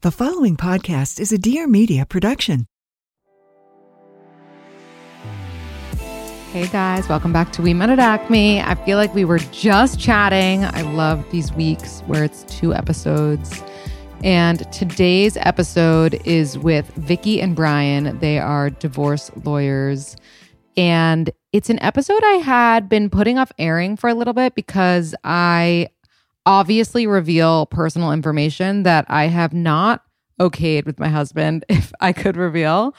The following podcast is a Dear Media production. Hey guys, welcome back to We Met at Acme. I feel like we were just chatting. I love these weeks where it's two episodes. And today's episode is with Vikki and Brian. They are divorce lawyers. And it's an episode I had been putting off airing for a little bit because I obviously reveal personal information that I have not okayed with my husband if I could reveal.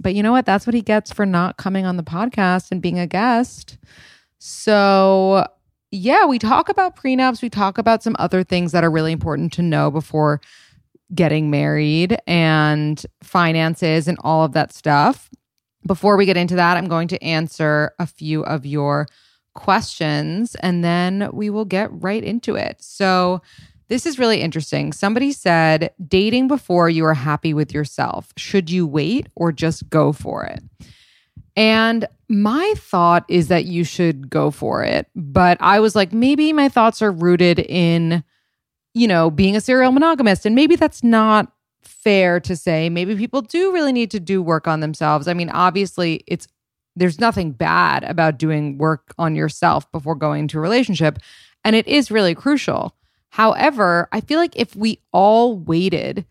But you know what? That's what he gets for not coming on the podcast and being a guest. So, yeah, we talk about prenups. We talk about some other things that are really important to know before getting married and finances and all of that stuff. Before we get into that, I'm going to answer a few of your questions and then we will get right into it. So, this is really interesting. Somebody said, dating before you are happy with yourself. Should you wait or just go for it? And my thought is that you should go for it. But I was like, maybe my thoughts are rooted in, you know, being a serial monogamist. And maybe that's not fair to say. Maybe people do really need to do work on themselves. I mean, obviously, it's there's nothing bad about doing work on yourself before going into a relationship. And it is really crucial. However, I feel like if we all waited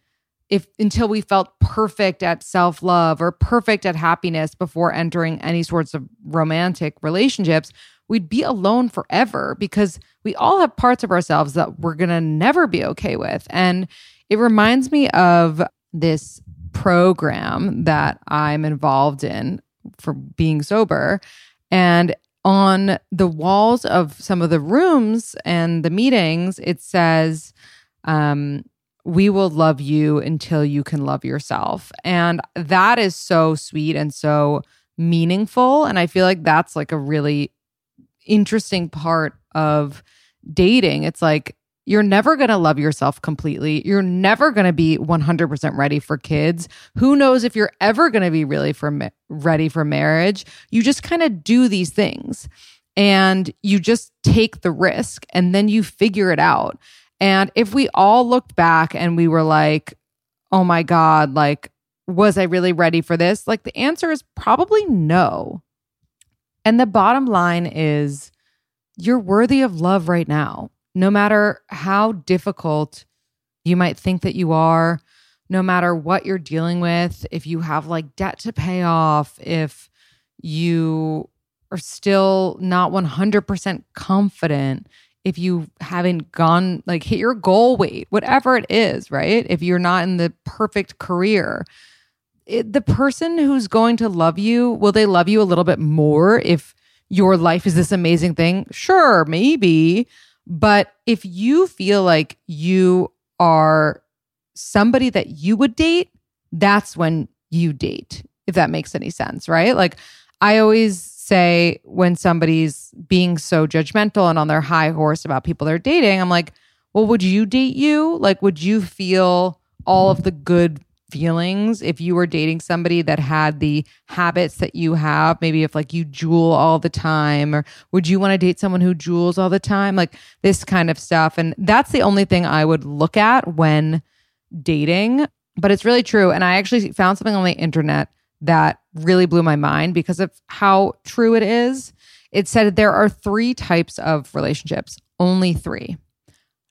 if until we felt perfect at self-love or perfect at happiness before entering any sorts of romantic relationships, we'd be alone forever because we all have parts of ourselves that we're going to never be okay with. And it reminds me of this program that I'm involved in for being sober. And on the walls of some of the rooms and the meetings, it says, um, we will love you until you can love yourself. And that is so sweet and so meaningful. And I feel like that's like a really interesting part of dating. It's like you're never going to love yourself completely. You're never going to be 100% ready for kids. Who knows if you're ever going to be really for ma- ready for marriage? You just kind of do these things and you just take the risk and then you figure it out. And if we all looked back and we were like, "Oh my god, like was I really ready for this?" Like the answer is probably no. And the bottom line is you're worthy of love right now no matter how difficult you might think that you are, no matter what you're dealing with, if you have like debt to pay off, if you are still not 100% confident, if you haven't gone like hit your goal weight, whatever it is, right? If you're not in the perfect career, it, the person who's going to love you, will they love you a little bit more if your life is this amazing thing? Sure, maybe. But if you feel like you are somebody that you would date, that's when you date, if that makes any sense, right? Like I always say when somebody's being so judgmental and on their high horse about people they're dating, I'm like, well, would you date you? Like, would you feel all of the good feelings. If you were dating somebody that had the habits that you have maybe if like you Juul all the time or would you want to date someone who Juuls all the time? Like this kind of stuff. And that's the only thing i would look at when dating but it's really true. And i actually found something on the internet that really blew my mind because of how true it is. It said there are three types of relationships only three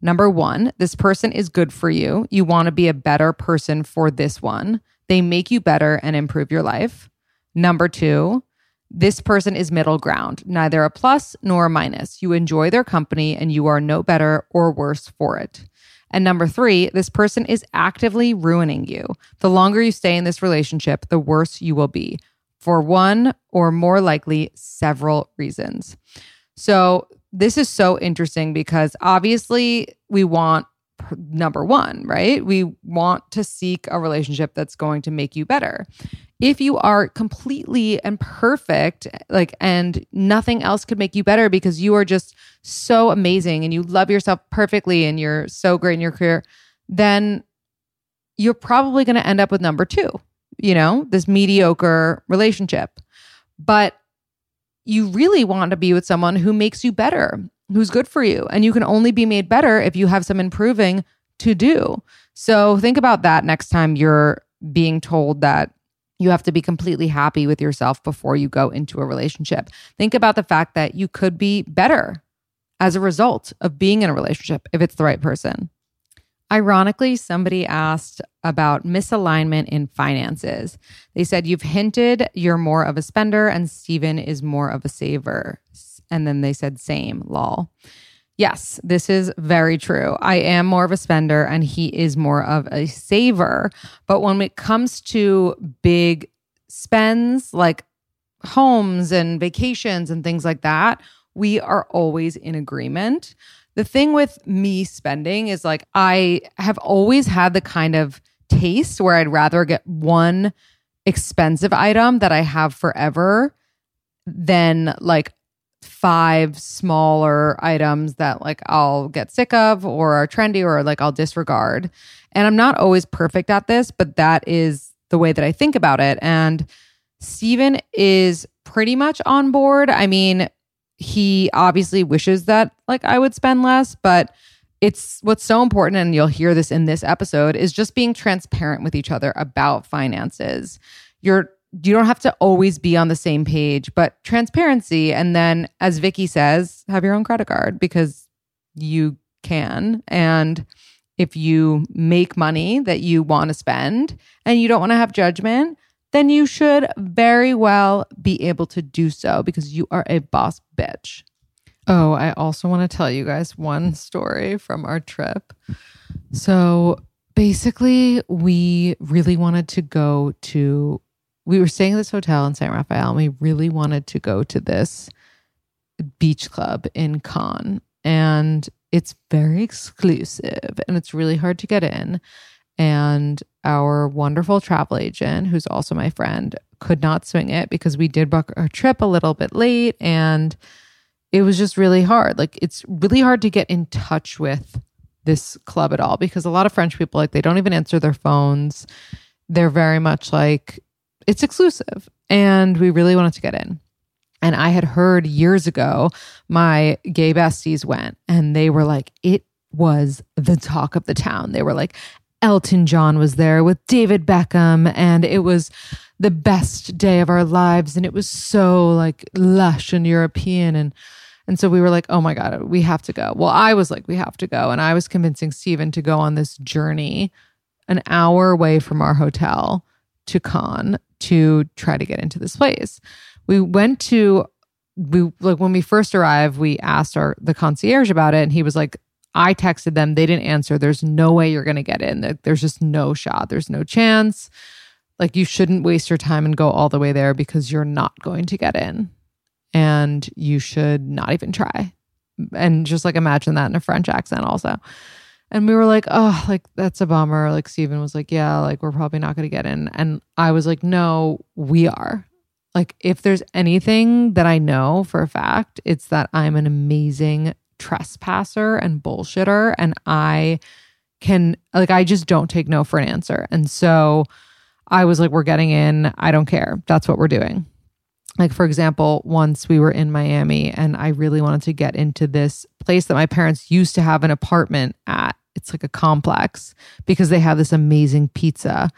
Number one, this person is good for you. You want to be a better person for this one. They make you better and improve your life. Number two, this person is middle ground, neither a plus nor a minus. You enjoy their company and you are no better or worse for it. And number three, this person is actively ruining you. The longer you stay in this relationship, the worse you will be for one or more likely several reasons. So, this is so interesting because obviously we want number one, right? We want to seek a relationship that's going to make you better. If you are completely and perfect, like, and nothing else could make you better because you are just so amazing and you love yourself perfectly and you're so great in your career, then you're probably going to end up with number two, you know, this mediocre relationship. But you really want to be with someone who makes you better, who's good for you. And you can only be made better if you have some improving to do. So think about that next time you're being told that you have to be completely happy with yourself before you go into a relationship. Think about the fact that you could be better as a result of being in a relationship if it's the right person. Ironically, somebody asked about misalignment in finances. They said, You've hinted you're more of a spender and Steven is more of a saver. And then they said, Same, lol. Yes, this is very true. I am more of a spender and he is more of a saver. But when it comes to big spends like homes and vacations and things like that, we are always in agreement. The thing with me spending is like I have always had the kind of taste where I'd rather get one expensive item that I have forever than like five smaller items that like I'll get sick of or are trendy or like I'll disregard. And I'm not always perfect at this, but that is the way that I think about it. And Steven is pretty much on board. I mean, he obviously wishes that like I would spend less, but it's what's so important and you'll hear this in this episode is just being transparent with each other about finances. You're you don't have to always be on the same page, but transparency and then as Vikki says, have your own credit card because you can and if you make money that you want to spend and you don't want to have judgment, then you should very well be able to do so because you are a boss bitch. Oh, I also want to tell you guys one story from our trip. So basically, we really wanted to go to, we were staying at this hotel in San Rafael, and we really wanted to go to this beach club in Cannes. And it's very exclusive and it's really hard to get in. And our wonderful travel agent, who's also my friend, could not swing it because we did book our trip a little bit late and it was just really hard. Like it's really hard to get in touch with this club at all because a lot of French people like they don't even answer their phones. They're very much like it's exclusive and we really wanted to get in. And I had heard years ago my gay besties went and they were like it was the talk of the town. They were like Elton John was there with David Beckham, and it was the best day of our lives. And it was so like lush and European. And and so we were like, oh my God, we have to go. Well, I was like, we have to go. And I was convincing Steven to go on this journey an hour away from our hotel to Cannes to try to get into this place. We went to we like when we first arrived, we asked our the concierge about it, and he was like, I texted them. They didn't answer. There's no way you're going to get in. There's just no shot. There's no chance. Like, you shouldn't waste your time and go all the way there because you're not going to get in. And you should not even try. And just like imagine that in a French accent, also. And we were like, oh, like that's a bummer. Like, Steven was like, yeah, like we're probably not going to get in. And I was like, no, we are. Like, if there's anything that I know for a fact, it's that I'm an amazing trespasser and bullshitter and I can like I just don't take no for an answer. And so I was like we're getting in, I don't care. That's what we're doing. Like for example, once we were in Miami and I really wanted to get into this place that my parents used to have an apartment at. It's like a complex because they have this amazing pizza.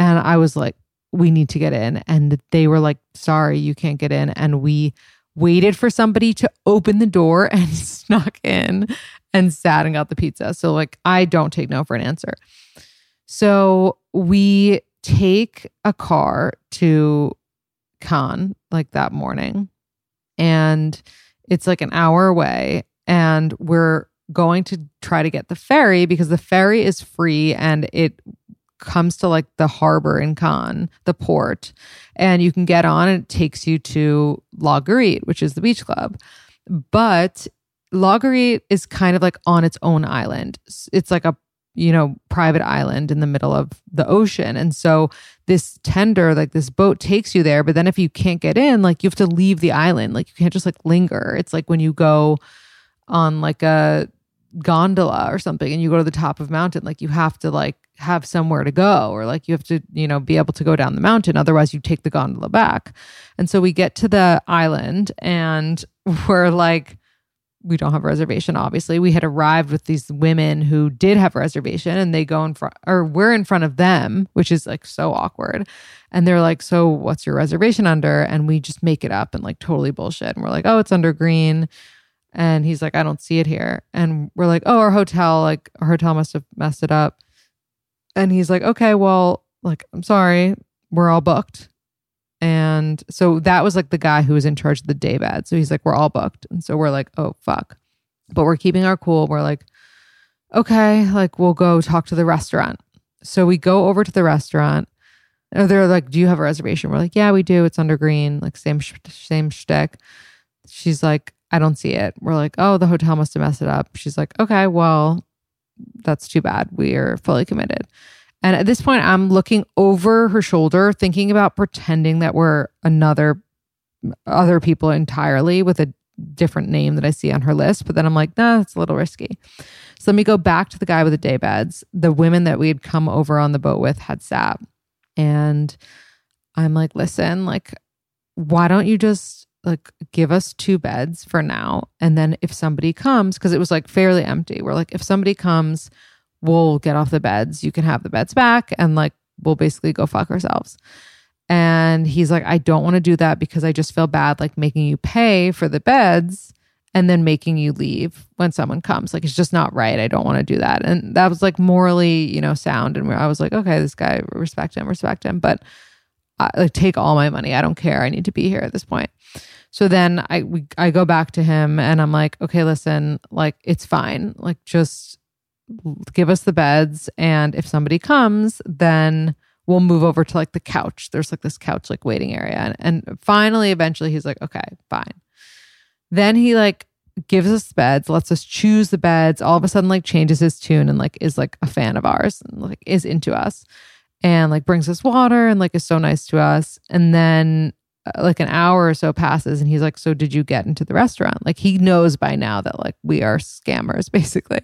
And I was like we need to get in and they were like sorry, you can't get in and we waited for somebody to open the door and snuck in and sat and got the pizza. So, like, I don't take no for an answer. So, we take a car to Cannes like that morning, and it's like an hour away, and we're going to try to get the ferry because the ferry is free and it comes to like the harbor in Cannes, the port, and you can get on and it takes you to La which is the beach club. But La is kind of like on its own island. It's like a you know private island in the middle of the ocean and so this tender like this boat takes you there but then if you can't get in like you have to leave the island like you can't just like linger it's like when you go on like a gondola or something and you go to the top of mountain like you have to like have somewhere to go or like you have to you know be able to go down the mountain. Otherwise you take the gondola back. And so we get to the island and we're like we don't have a reservation obviously. We had arrived with these women who did have a reservation and they go in front or we're in front of them which is like so awkward. And they're like so what's your reservation under? And we just make it up and like totally bullshit. And we're like oh it's under green. And he's like, I don't see it here. And we're like, oh, our hotel, like our hotel must have messed it up. And he's like, okay, well, like, I'm sorry, we're all booked. And so that was like the guy who was in charge of the day bed. So he's like, we're all booked. And so we're like, oh, fuck. But we're keeping our cool. We're like, okay, like we'll go talk to the restaurant. So we go over to the restaurant. And they're like, do you have a reservation? We're like, yeah, we do. It's under green, like same, same shtick. She's like, I don't see it. We're like, oh, the hotel must have messed it up. She's like, okay, well, that's too bad. We are fully committed. And at this point, I'm looking over her shoulder, thinking about pretending that we're another, other people entirely with a different name that I see on her list. But then I'm like, nah, that's a little risky. So let me go back to the guy with the day beds. The women that we had come over on the boat with had sat. And I'm like, listen, like, why don't you just like give us two beds for now and then if somebody comes because it was like fairly empty we're like if somebody comes we'll get off the beds you can have the beds back and like we'll basically go fuck ourselves. And he's like i don't want to do that because i just feel bad like making you pay for the beds and then making you leave when someone comes. Like it's just not right. I don't want to do that. And that was like morally you know sound and i was like okay this guy respect him respect him but I, like take all my money. I don't care. I need to be here at this point so then I we, I go back to him and I'm like, okay, listen, like it's fine. Like just give us the beds and if somebody comes, then we'll move over to like the couch. There's like this couch like waiting area. And, and finally eventually he's like, okay, fine. Then he like gives us beds, lets us choose the beds, all of a sudden like changes his tune and like is like a fan of ours and like is into us and like brings us water and like is so nice to us. And then Uh, like an hour or so passes and he's like so did you get into the restaurant? Like he knows by now that like we are scammers basically.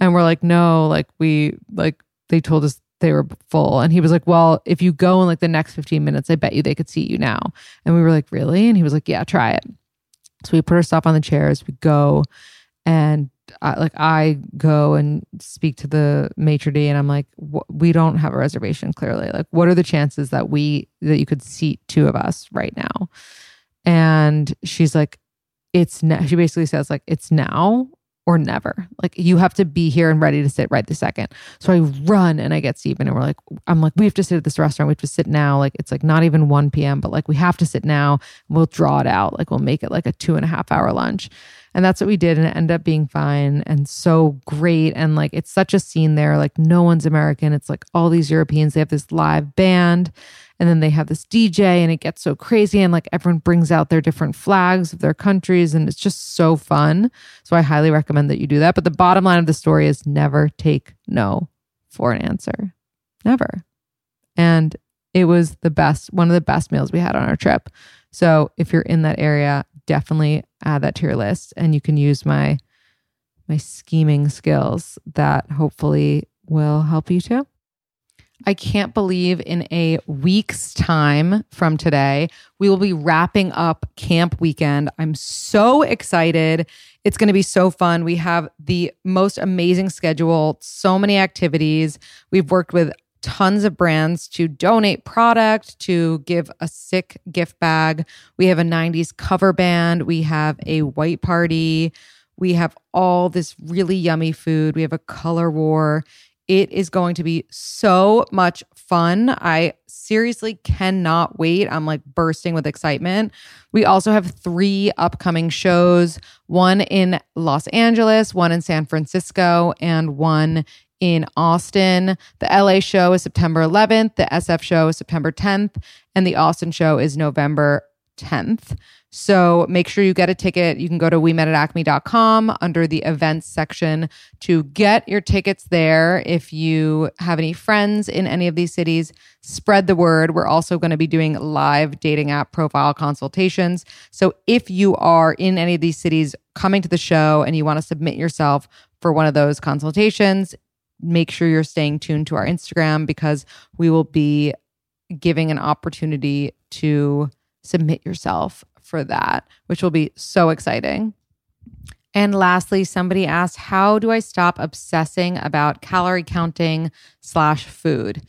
And we're like no like we like they told us they were full. And he was like well if you go in like the next 15 minutes i bet you they could seat you now. And we were like really? And he was like yeah try it. So we put our stuff on the chairs we go and I, like I go and speak to the maitre d, and I'm like, we don't have a reservation. Clearly, like, what are the chances that we that you could seat two of us right now? And she's like, it's now. she basically says like it's now or never. Like you have to be here and ready to sit right the second. So I run and I get Stephen and we're like, I'm like, we have to sit at this restaurant. We have to sit now. Like it's like not even 1 p.m., but like we have to sit now. We'll draw it out. Like we'll make it like a two and a half hour lunch. And that's what we did. And it ended up being fine and so great. And like, it's such a scene there. Like, no one's American. It's like all these Europeans. They have this live band and then they have this DJ and it gets so crazy. And like, everyone brings out their different flags of their countries. And it's just so fun. So I highly recommend that you do that. But the bottom line of the story is never take no for an answer. Never. And it was the best, one of the best meals we had on our trip. So if you're in that area, definitely add that to your list and you can use my my scheming skills that hopefully will help you too. I can't believe in a week's time from today, we will be wrapping up camp weekend. I'm so excited. It's going to be so fun. We have the most amazing schedule, so many activities. We've worked with tons of brands to donate product, to give a sick gift bag. We have a 90s cover band, we have a white party, we have all this really yummy food, we have a color war. It is going to be so much fun. I seriously cannot wait. I'm like bursting with excitement. We also have three upcoming shows one in Los Angeles, one in San Francisco, and one in Austin. The LA show is September 11th, the SF show is September 10th, and the Austin show is November 10th. So make sure you get a ticket. You can go to we met at acme.com under the events section to get your tickets there. If you have any friends in any of these cities, spread the word. We're also going to be doing live dating app profile consultations. So if you are in any of these cities coming to the show and you want to submit yourself for one of those consultations, make sure you're staying tuned to our Instagram because we will be giving an opportunity to submit yourself for that, which will be so exciting. And lastly, somebody asked, How do I stop obsessing about calorie counting slash food?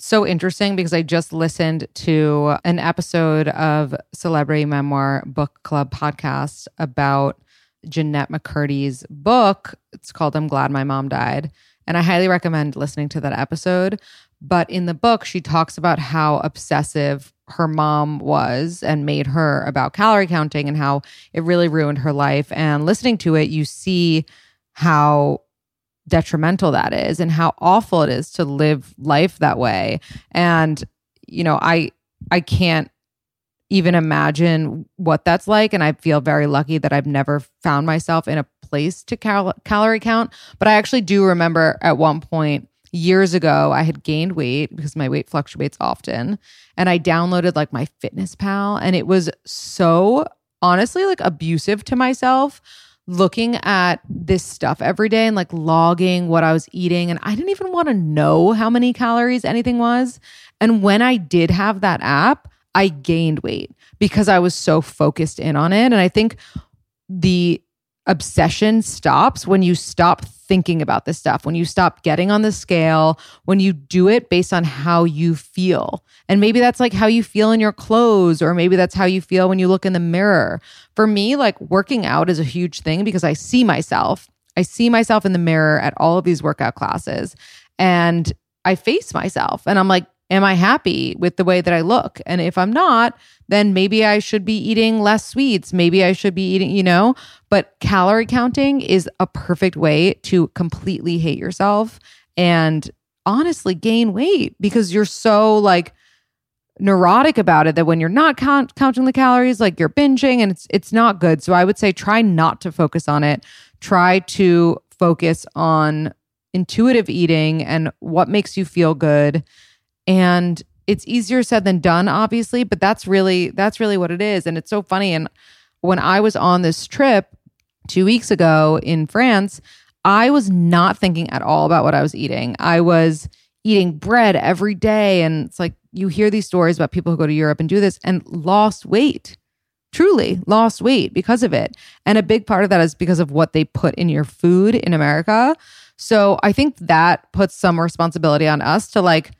So interesting because I just listened to an episode of Celebrity Memoir Book Club podcast about Jennette McCurdy's book. It's called I'm Glad My Mom Died. And I highly recommend listening to that episode. But in the book, she talks about how obsessive her mom was and made her about calorie counting and how it really ruined her life. And listening to it, you see how detrimental that is and how awful it is to live life that way. And, you know, I I can't even imagine what that's like. And I feel very lucky that I've never found myself in a place to cal- calorie count. But I actually do remember at one point years ago, I had gained weight because my weight fluctuates often. And I downloaded like my fitness pal. And it was so honestly like abusive to myself looking at this stuff every day and like logging what I was eating. And I didn't even want to know how many calories anything was. And when I did have that app, I gained weight because I was so focused in on it. And I think the obsession stops when you stop thinking about this stuff, when you stop getting on the scale, when you do it based on how you feel. And maybe that's like how you feel in your clothes, or maybe that's how you feel when you look in the mirror. For me, like working out is a huge thing because I see myself. I see myself in the mirror at all of these workout classes and I face myself and I'm like, am I happy with the way that I look? And if I'm not, then maybe I should be eating less sweets. Maybe I should be eating, you know, but calorie counting is a perfect way to completely hate yourself and honestly gain weight because you're so like neurotic about it that when you're not count- counting the calories like you're binging and it's it's not good. So I would say try not to focus on it. Try to focus on intuitive eating and what makes you feel good and it's easier said than done obviously but that's really that's really what it is. And it's so funny. And when i was on this trip 2 weeks ago in france i was not thinking at all about what i was eating. I was eating bread every day. And it's like you hear these stories about people who go to europe and do this and lost weight truly lost weight because of it. And a big part of that is because of what they put in your food in america. So i think that puts some responsibility on us to like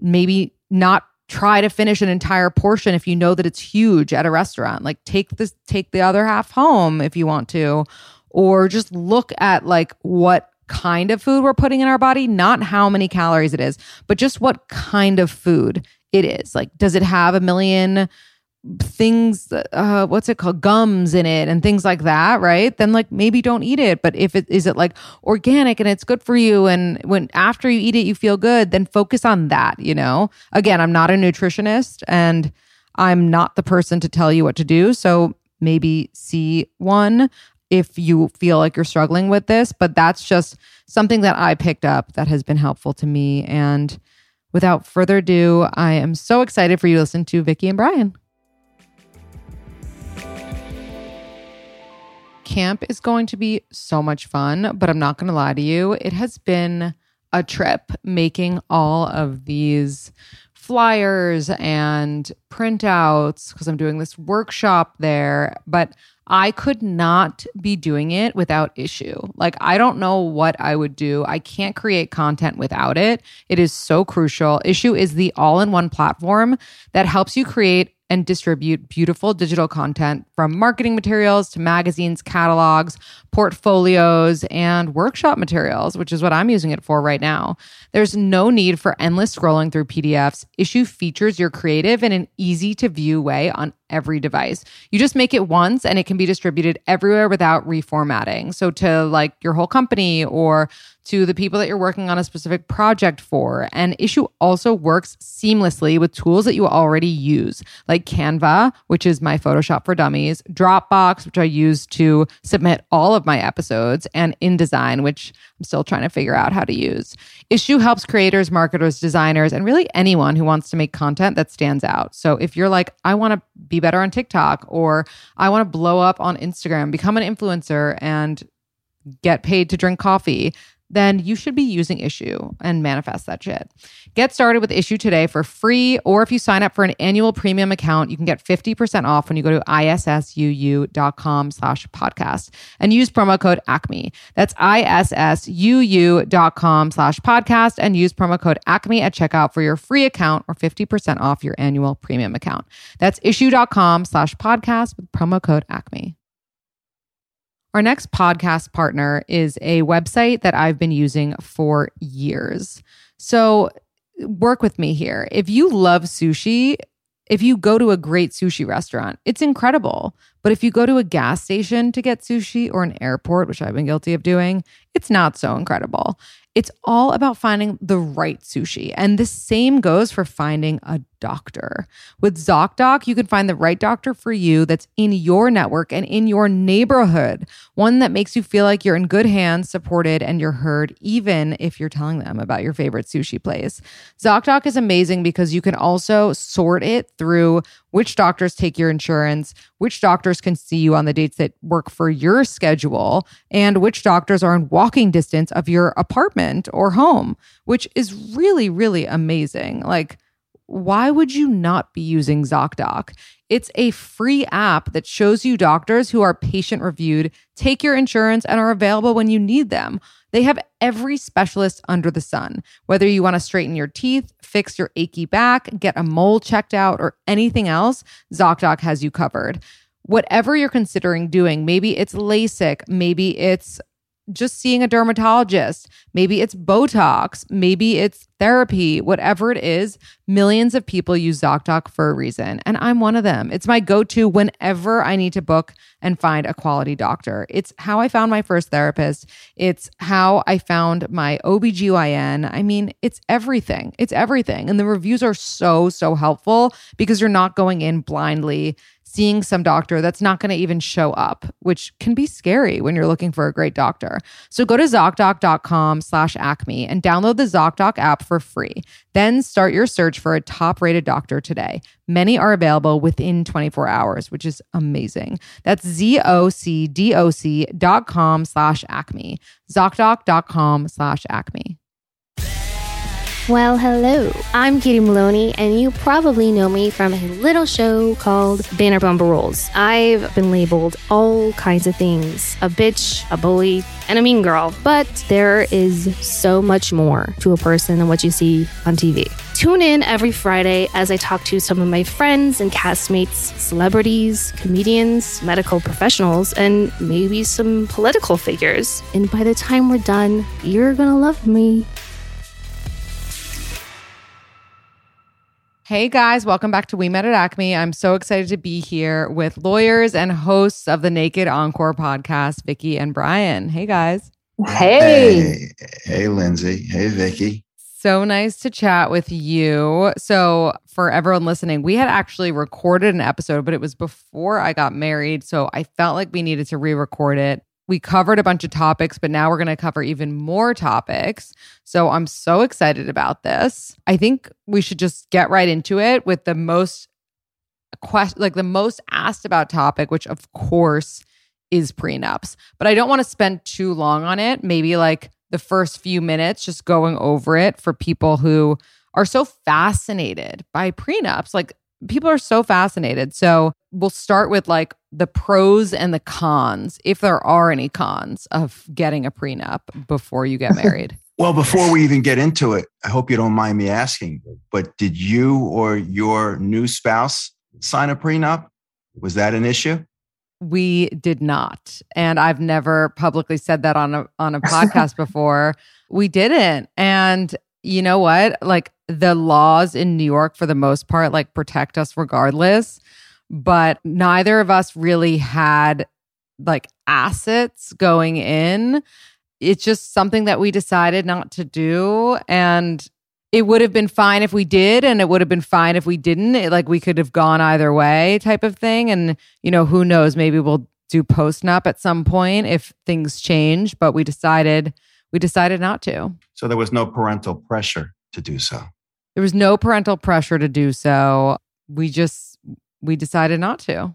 maybe not try to finish an entire portion if you know that it's huge at a restaurant. Like take this take the other half home if you want to or just look at like what kind of food we're putting in our body not how many calories it is but just what kind of food it is. Like does it have a million things uh what's it called? Gums in it and things like that right? Then like maybe don't eat it. But if it is it like organic and it's good for you and when after you eat it you feel good then focus on that you know? Again i'm not a nutritionist and i'm not the person to tell you what to do. So maybe see one if you feel like you're struggling with this. But that's just something that i picked up that has been helpful to me. And without further ado i am so excited for you to listen to Vikki and brian camp is going to be so much fun, but I'm not going to lie to you. It has been a trip making all of these flyers and printouts because I'm doing this workshop there. But I could not be doing it without Issuu. Like, I don't know what I would do. I can't create content without it. It is so crucial. Issuu is the all in one platform that helps you create and distribute beautiful digital content from marketing materials to magazines, catalogs, portfolios, and workshop materials, which is what I'm using it for right now. There's no need for endless scrolling through PDFs. Issuu features your creative in an easy to view way on every device. You just make it once and it can be distributed everywhere without reformatting. So to like your whole company or to the people that you're working on a specific project for. And Issuu also works seamlessly with tools that you already use, like Canva, which is my Photoshop for Dummies, Dropbox, which I use to submit all of my episodes, and InDesign, which I'm still trying to figure out how to use. Issuu helps creators, marketers, designers, and really anyone who wants to make content that stands out. So if you're like, I want to be better on TikTok or I want to blow up on Instagram, become an influencer and get paid to drink coffee, then you should be using Issuu and manifest that shit. Get started with Issuu today for free, or if you sign up for an annual premium account, you can get 50% off when you go to issuu.com slash podcast and use promo code ACME. That's issuu.com slash podcast and use promo code ACME at checkout for your free account or 50% off your annual premium account. That's issuu.com slash podcast with promo code ACME. Our next podcast partner is a website that I've been using for years. So, work with me here. If you love sushi, if you go to a great sushi restaurant, it's incredible. But if you go to a gas station to get sushi or an airport, which I've been guilty of doing, it's not so incredible. It's all about finding the right sushi. And the same goes for finding a doctor. With ZocDoc, you can find the right doctor for you that's in your network and in your neighborhood, one that makes you feel like you're in good hands, supported, and you're heard, even if you're telling them about your favorite sushi place. ZocDoc is amazing because you can also sort it through which doctors take your insurance, which doctors can see you on the dates that work for your schedule, and which doctors are in walking distance of your apartment or home, which is really, really amazing. Like, why would you not be using ZocDoc? It's a free app that shows you doctors who are patient reviewed, take your insurance, and are available when you need them. They have every specialist under the sun. Whether you want to straighten your teeth, fix your achy back, get a mole checked out, or anything else, ZocDoc has you covered. Whatever you're considering doing, maybe it's LASIK, maybe it's just seeing a dermatologist. Maybe it's Botox. Maybe it's therapy. Whatever it is, millions of people use ZocDoc for a reason. And I'm one of them. It's my go to whenever I need to book and find a quality doctor. It's how I found my first therapist. It's how I found my OBGYN. I mean, it's everything. It's everything. And the reviews are so, so helpful because you're not going in blindly seeing some doctor that's not going to even show up, which can be scary when you're looking for a great doctor. So go to ZocDoc.com slash acme and download the ZocDoc app for free. Then start your search for a top rated doctor today. Many are available within 24 hours, which is amazing. That's Z-O-C-D-O-C dot com slash acme. ZocDoc.com slash acme. Well, hello. I'm Katie Maloney, and you probably know me from a little show called Vanderpump Rules. I've been labeled all kinds of things a bitch, a bully, and a mean girl. But there is so much more to a person than what you see on TV. Tune in every Friday as I talk to some of my friends and castmates, celebrities, comedians, medical professionals, and maybe some political figures. And by the time we're done, you're gonna love me. Hey guys, welcome back to We Met at Acme. I'm so excited to be here with lawyers and hosts of the Naked Encore podcast, Vikki and Brian. Hey guys. Hey. Hey, hey, Lindsey. Hey, Vikki. So nice to chat with you. So, for everyone listening, we had actually recorded an episode, but it was before I got married. So, I felt like we needed to re record it we covered a bunch of topics, but now we're going to cover even more topics. So I'm so excited about this. I think we should just get right into it with the most question, like the most asked about topic, which of course is prenups. But I don't want to spend too long on it. Maybe like the first few minutes just going over it for people who are so fascinated by prenups. Like people are so fascinated. So we'll start with like the pros and the cons, if there are any cons of getting a prenup before you get married. Well, before we even get into it, I hope you don't mind me asking, but did you or your new spouse sign a prenup? Was that an issue? We did not. And I've never publicly said that on a on a podcast before. We didn't. And you know what? Like the laws in New York for the most part like protect us regardless, but neither of us really had like assets going in. It's just something that we decided not to do and it would have been fine if we did and it would have been fine if we didn't it, like we could have gone either way type of thing and you know who knows maybe we'll do post nup at some point if things change but we decided we decided not to So there was no parental pressure to do so. there was no parental pressure to do so we just we decided not to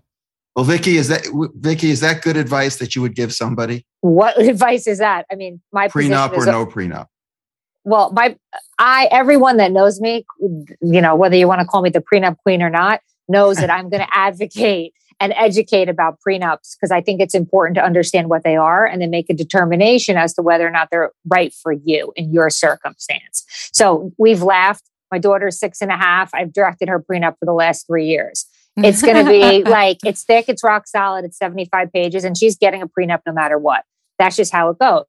Well, Vikki, is that Vikki? Is that good advice that you would give somebody? What advice is that? I mean, my Prenup or is no prenup? well, my I everyone that knows me, you know, whether you want to call me the prenup queen or not, knows that I'm going to advocate and educate about prenups because I think it's important to understand what they are and then make a determination as to whether or not they're right for you in your circumstance. So we've laughed. My daughter's six and a half. I've directed her prenup for the last three years. It's going to be like, it's thick, it's rock solid, it's 75 pages, and she's getting a prenup no matter what. That's just how it goes.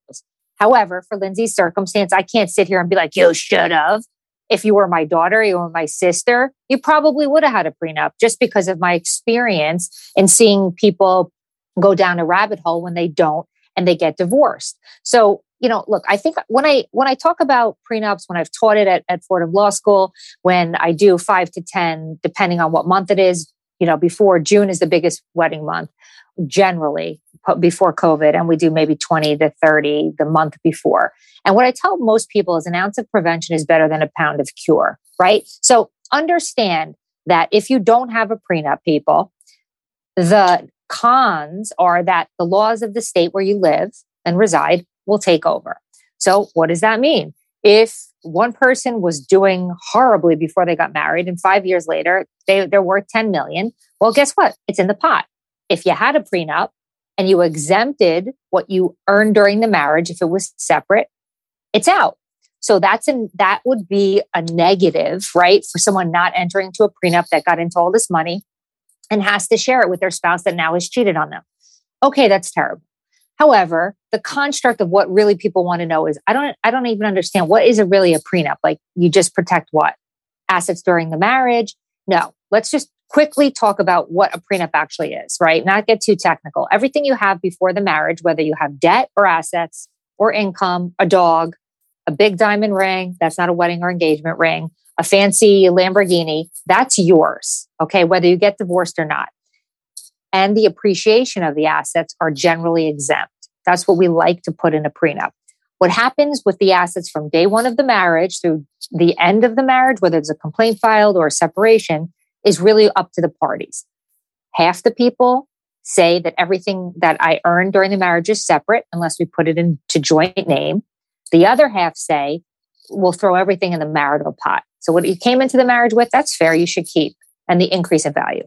However, for Lindsey's circumstance, I can't sit here and be like, you should have. If you were my daughter, you were my sister, you probably would have had a prenup just because of my experience and seeing people go down a rabbit hole when they don't and they get divorced. So, you know, look, I think when I when I talk about prenups, when I've taught it at, at Fordham Law School, when I do five to 10, depending on what month it is, you know, before June is the biggest wedding month generally before COVID, and we do maybe 20 to 30 the month before. And what I tell most people is an ounce of prevention is better than a pound of cure, right? So understand that if you don't have a prenup, people, the cons are that the laws of the state where you live and reside will take over. So, what does that mean? If one person was doing horribly before they got married and five years later they, they're worth 10 million, well, guess what? It's in the pot. If you had a prenup and you exempted what you earned during the marriage, if it was separate, it's out. So that's an that would be a negative, right? For someone not entering into a prenup that got into all this money and has to share it with their spouse that now has cheated on them. Okay, that's terrible. However, the construct of what really people want to know is I don't I don't even understand what is a really a prenup? Like you just protect what? Assets during the marriage? No. Let's just quickly talk about what a prenup actually is, right? Not get too technical. Everything you have before the marriage, whether you have debt or assets or income, a dog, a big diamond ring, that's not a wedding or engagement ring, a fancy Lamborghini, that's yours. Okay, whether you get divorced or not. And the appreciation of the assets are generally exempt. That's what we like to put in a prenup. What happens with the assets from day one of the marriage through the end of the marriage, whether it's a complaint filed or a separation, is really up to the parties. Half the people say that everything that I earned during the marriage is separate unless we put it into joint name. The other half say we'll throw everything in the marital pot. So what you came into the marriage with, that's fair, you should keep, and the increase in value.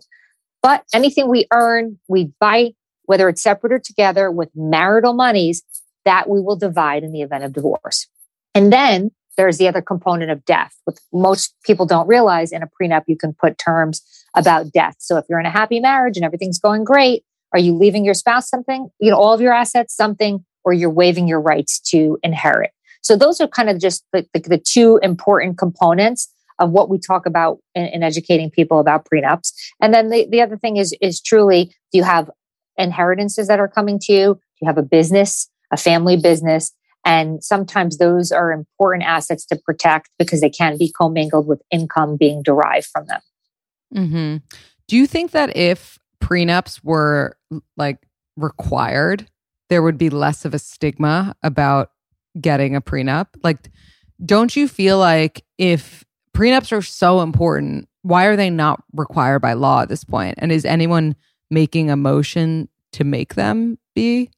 But anything we earn, we buy, whether it's separate or together with marital monies, that we will divide in the event of divorce. And then there's the other component of death. What most people don't realize in a prenup, you can put terms about death. So if you're in a happy marriage and everything's going great, are you leaving your spouse something, you know, all of your assets, something, or you're waiving your rights to inherit? So those are kind of just the, the, the two important components of what we talk about in, in, educating people about prenups. And then the, the other thing is is truly do you have inheritances that are coming to you? Do you have a business, a family business? And sometimes those are important assets to protect because they can be commingled with income being derived from them. Mm-hmm. Do you think that if prenups were like required, there would be less of a stigma about getting a prenup? Like, don't you feel like if prenups are so important, why are they not required by law at this point? And is anyone making a motion to make them be?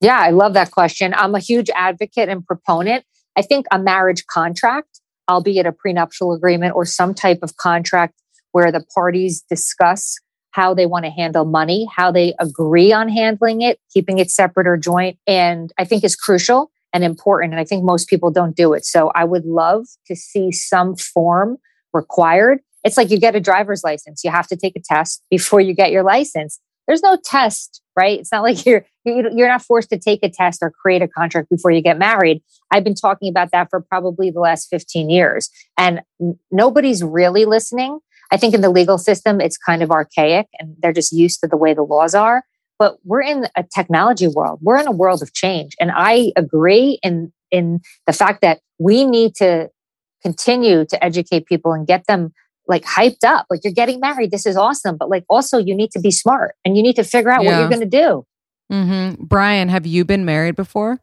Yeah, I love that question. I'm a huge advocate and proponent. I think a marriage contract albeit a prenuptial agreement or some type of contract where the parties discuss how they want to handle money, how they agree on handling it, keeping it separate or joint. And I think is crucial and important. And I think most people don't do it. So I would love to see some form required. It's like you get a driver's license. You have to take a test before you get your license. There's no test, right? It's not like you're you're not forced to take a test or create a contract before you get married. I've been talking about that for probably the last 15 years and nobody's really listening. I think in the legal system it's kind of archaic and they're just used to the way the laws are, but we're in a technology world. We're in a world of change and I agree in in the fact that we need to continue to educate people and get them like hyped up. Like you're getting married. This is awesome. But like also you need to be smart and you need to figure out yeah. what you're going to do. Mm-hmm. Brian, have you been married before?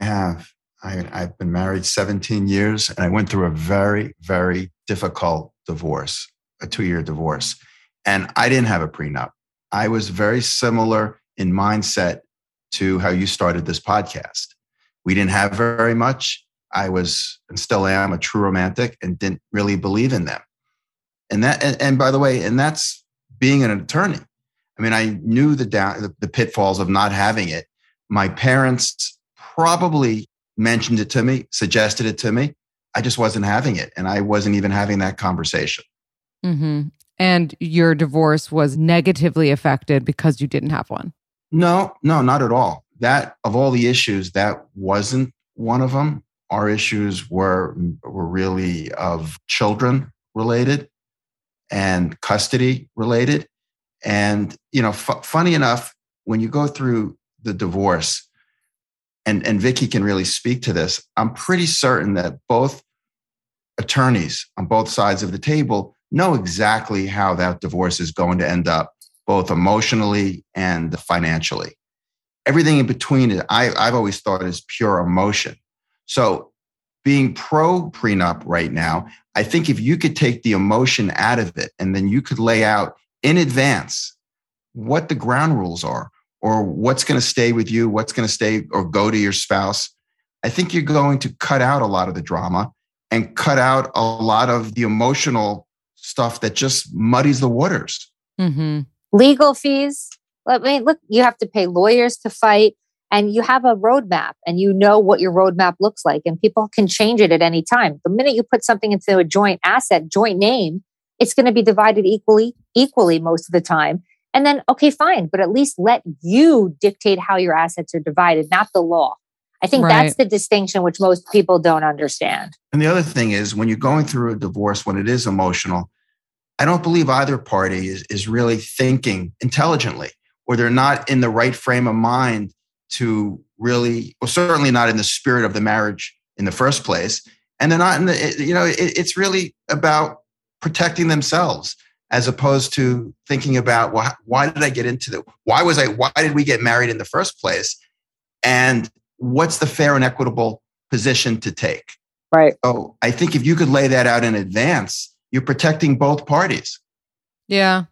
I have. I, I've been married 17 years and I went through a very, very difficult divorce, a two year divorce. And I didn't have a prenup. I was very similar in mindset to how you started this podcast. We didn't have very much. I was and still am a true romantic and didn't really believe in them and that and, and, by the way and that's being an attorney i mean i knew the down the, the pitfalls of not having it my parents probably mentioned it to me suggested it to me i just wasn't having it and i wasn't even having that conversation mm-hmm. And your divorce was negatively affected because you didn't have one? No no not at all. That of all the issues that wasn't one of them our issues were were really of children related and custody related. And, you know, f- funny enough, when you go through the divorce, and, and Vikki can really speak to this, I'm pretty certain that both attorneys on both sides of the table know exactly how that divorce is going to end up, both emotionally and financially. Everything in between, I, I've always thought is pure emotion. So being pro prenup right now, I think if you could take the emotion out of it and then you could lay out in advance what the ground rules are or what's going to stay with you, what's going to stay or go to your spouse, I think you're going to cut out a lot of the drama and cut out a lot of the emotional stuff that just muddies the waters. Mm-hmm. Legal fees. I mean, look, you have to pay lawyers to fight and you have a roadmap and you know what your roadmap looks like and people can change it at any time the minute you put something into a joint asset joint name it's going to be divided equally equally most of the time and then okay fine but at least let you dictate how your assets are divided not the law i think right. that's the distinction which most people don't understand and the other thing is when you're going through a divorce when it is emotional i don't believe either party is, is really thinking intelligently or they're not in the right frame of mind to really, well, certainly not in the spirit of the marriage in the first place. And they're not in the, you know, it, it's really about protecting themselves as opposed to thinking about well, why did I get into the, why was I, why did we get married in the first place? And what's the fair and equitable position to take? Right. So I think if you could lay that out in advance, you're protecting both parties. Yeah.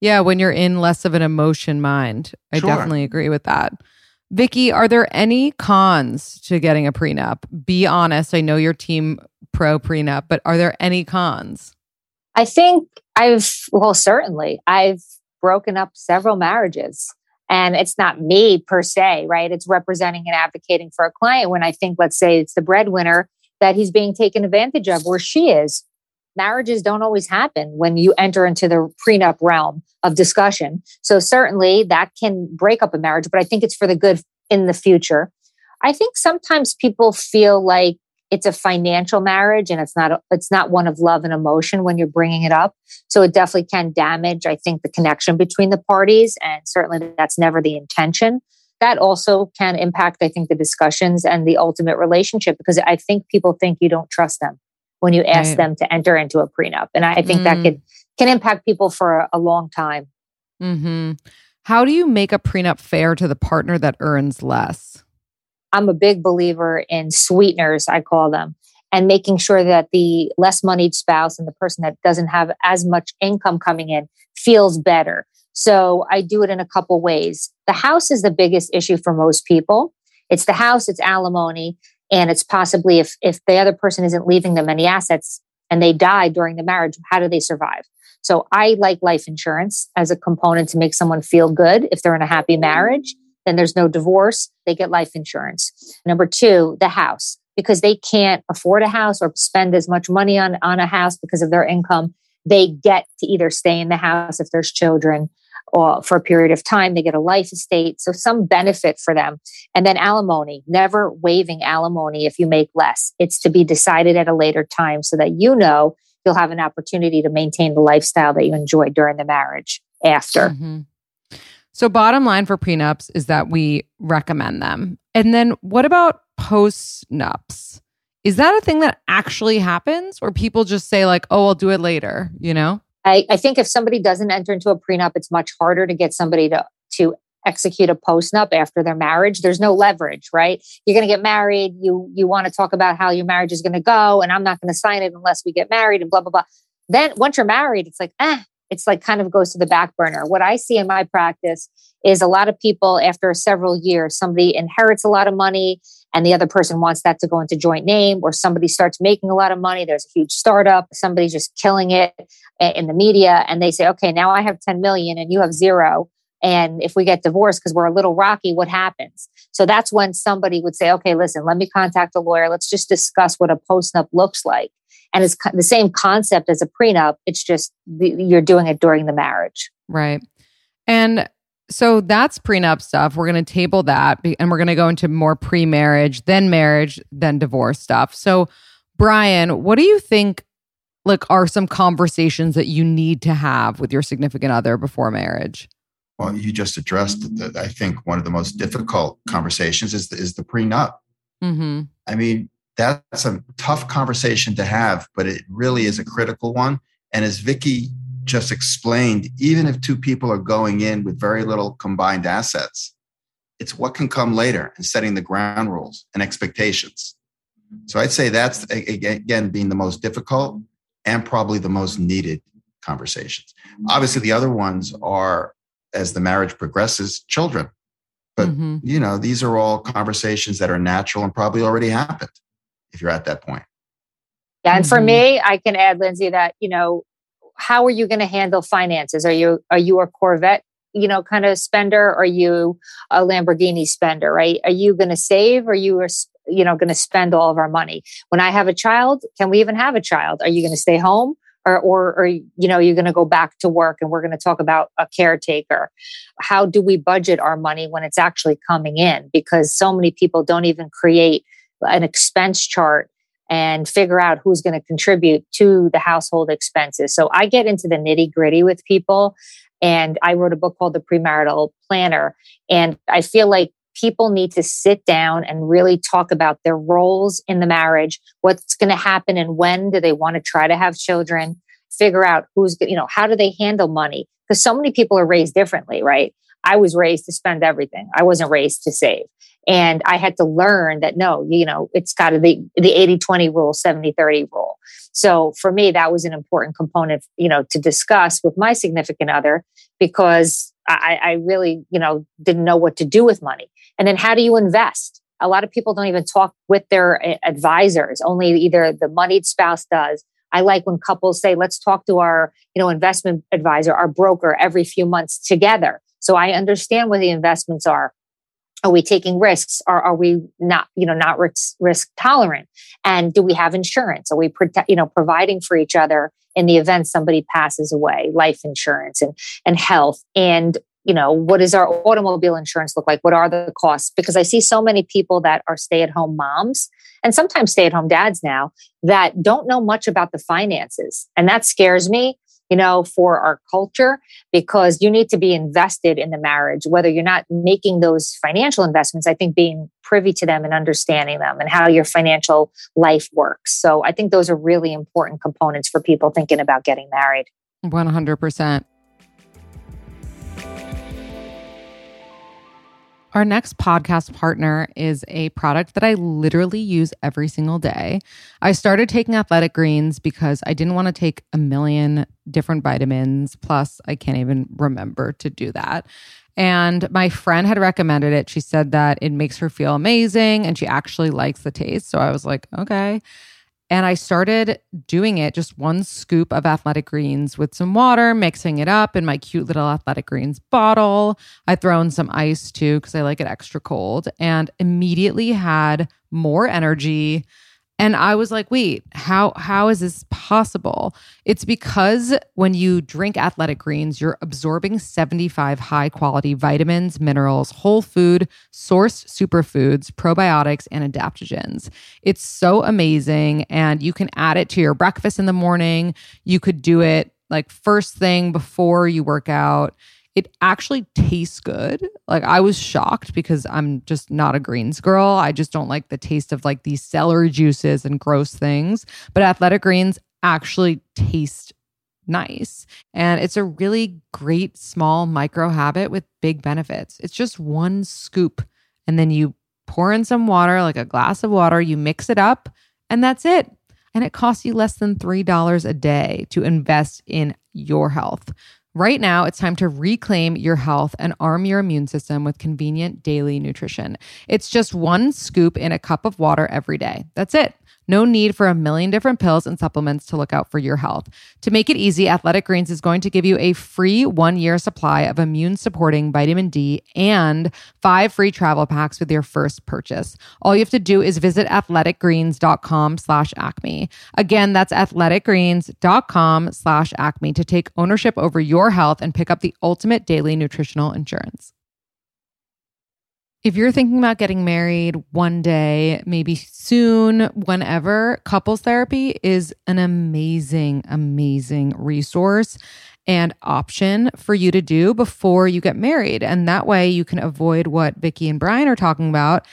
Yeah. When you're in less of an emotion mind, I sure. definitely agree with that. Vikki, are there any cons to getting a prenup? Be honest. I know your team pro prenup, but are there any cons? I think I've, well, certainly, I've broken up several marriages. And it's not me per se, right? It's representing and advocating for a client when I think, let's say it's the breadwinner that he's being taken advantage of, or she is marriages don't always happen when you enter into the prenup realm of discussion. So certainly that can break up a marriage, but I think it's for the good in the future. I think sometimes people feel like it's a financial marriage and it's not it's not one of love and emotion when you're bringing it up so it definitely can damage i think the connection between the parties and certainly that's never the intention that also can impact i think the discussions and the ultimate relationship because i think people think you don't trust them when you ask right. them to enter into a prenup. And I think mm. that could can impact people for a, a long time. Mm-hmm. How do you make a prenup fair to the partner that earns less? I'm a big believer in sweeteners, I call them, and making sure that the less moneyed spouse and the person that doesn't have as much income coming in feels better. So I do it in a couple ways. The house is the biggest issue for most people. It's the house, it's alimony, and it's possibly if if the other person isn't leaving them any assets and they die during the marriage, how do they survive? So I like life insurance as a component to make someone feel good if they're in a happy marriage. Then there's no divorce, they get life insurance. Number two, the house, because they can't afford a house or spend as much money on, on a house because of their income. They get to either stay in the house if there's children or for a period of time. They get a life estate. So some benefit for them. And then alimony, never waiving alimony if you make less. It's to be decided at a later time so that you know you'll have an opportunity to maintain the lifestyle that you enjoyed during the marriage after. Mm-hmm. So, bottom line for prenups is that we recommend them. And then, what about post nups? Is that a thing that actually happens, or people just say like, "Oh, I'll do it later"? You know? I, I think if somebody doesn't enter into a prenup, it's much harder to get somebody to to execute a postnup after their marriage. There's no leverage, right? You're going to get married. You you want to talk about how your marriage is going to go, and I'm not going to sign it unless we get married, and blah blah blah. Then once you're married, it's like, eh, it's like kind of goes to the back burner. What I see in my practice is a lot of people after several years, somebody inherits a lot of money and the other person wants that to go into joint name, or somebody starts making a lot of money. There's a huge startup, somebody's just killing it in the media, and they say, okay, now I have 10 million and you have zero. And if we get divorced because we're a little rocky, what happens? So that's when somebody would say, okay, listen, let me contact a lawyer. Let's just discuss what a postnup looks like. And it's the same concept as a prenup. It's just you're doing it during the marriage. Right. And so that's prenup stuff. We're going to table that and we're going to go into more pre marriage, then marriage, then divorce stuff. So, Brian, what do you think like are some conversations that you need to have with your significant other before marriage? Well, you just addressed that. I think one of the most difficult conversations is the, is the prenup. Mm-hmm. I mean, that's a tough conversation to have, but it really is a critical one. And as Vikki just explained, even if two people are going in with very little combined assets, it's what can come later and setting the ground rules and expectations. So I'd say that's again being the most difficult and probably the most needed conversations. Obviously, the other ones are as the marriage progresses, children. But mm-hmm. you know, these are all conversations that are natural and probably already happened if you're at that point. Yeah, and for mm-hmm. me, I can add, Lindsey, that you know how are you going to handle finances? Are you are you a Corvette, you know, kind of spender? Are you a Lamborghini spender? Right? Are you going to save? Or are you are you know going to spend all of our money? When I have a child, can we even have a child? Are you going to stay home? Or, or, or you know you're going to go back to work and we're going to talk about a caretaker how do we budget our money when it's actually coming in because so many people don't even create an expense chart and figure out who's going to contribute to the household expenses. So I get into the nitty gritty with people. And I wrote a book called The Premarital Planner. And I feel like people need to sit down and really talk about their roles in the marriage, what's going to happen and when do they want to try to have children, figure out who's, you know, how do they handle money? Because so many people are raised differently, right? I was raised to spend everything. I wasn't raised to save. And I had to learn that no, you know, it's got to be the 80 20 rule, 70 30 rule. So for me, that was an important component, you know, to discuss with my significant other because I, I really, you know, didn't know what to do with money. And then how do you invest? A lot of people don't even talk with their eh, advisors, only either the moneyed spouse does. I like when couples say, let's talk to our, you know, investment advisor, our broker every few months together. So I understand what the investments are are we taking risks? Or are we not you know not risk risk tolerant? And do we have insurance? Are we protect, you know providing for each other in the event somebody passes away life insurance and and health? And you know what does our automobile insurance look like? What are the costs? Because i see so many people that are stay at home moms and sometimes stay at home dads now that don't know much about the finances. And that scares me you know, for our culture because you need to be invested in the marriage, whether you're not making those financial investments. I think being privy to them and understanding them and how your financial life works. So I think those are really important components for people thinking about getting married. 100%. Our next podcast partner is a product that I literally use every single day. I started taking athletic greens because I didn't want to take a million different vitamins. Plus, I can't even remember to do that. And my friend had recommended it. She said that it makes her feel amazing and she actually likes the taste. So I was like, okay. And I started doing it just one scoop of athletic greens with some water, mixing it up in my cute little athletic greens bottle. I throw in some ice too because I like it extra cold and immediately had more energy. And I was like, wait, how how is this possible? It's because when you drink athletic greens, you're absorbing 75 high-quality vitamins, minerals, whole food, sourced superfoods, probiotics, and adaptogens. It's so amazing. And you can add it to your breakfast in the morning. You could do it like first thing before you work out it actually tastes good. Like I was shocked because I'm just not a greens girl. I just don't like the taste of like these celery juices and gross things. But athletic greens actually taste nice. And it's a really great small micro habit with big benefits. It's just one scoop and then you pour in some water, like a glass of water, you mix it up, and that's it. And it costs you less than $3 a day to invest in your health. Right now, it's time to reclaim your health and arm your immune system with convenient daily nutrition. It's just one scoop in a cup of water every day. That's it. No need for a million different pills and supplements to look out for your health. To make it easy, Athletic Greens is going to give you a free one year supply of immune supporting vitamin D and five free travel packs with your first purchase. All you have to do is visit athleticgreens.com slash acme. Again, that's athleticgreens.com slash acme to take ownership over your health and pick up the ultimate daily nutritional insurance. If you're thinking about getting married one day, maybe soon, whenever, couples therapy is an amazing, amazing resource and option for you to do before you get married. And that way you can avoid what Vikki and Brian are talking about,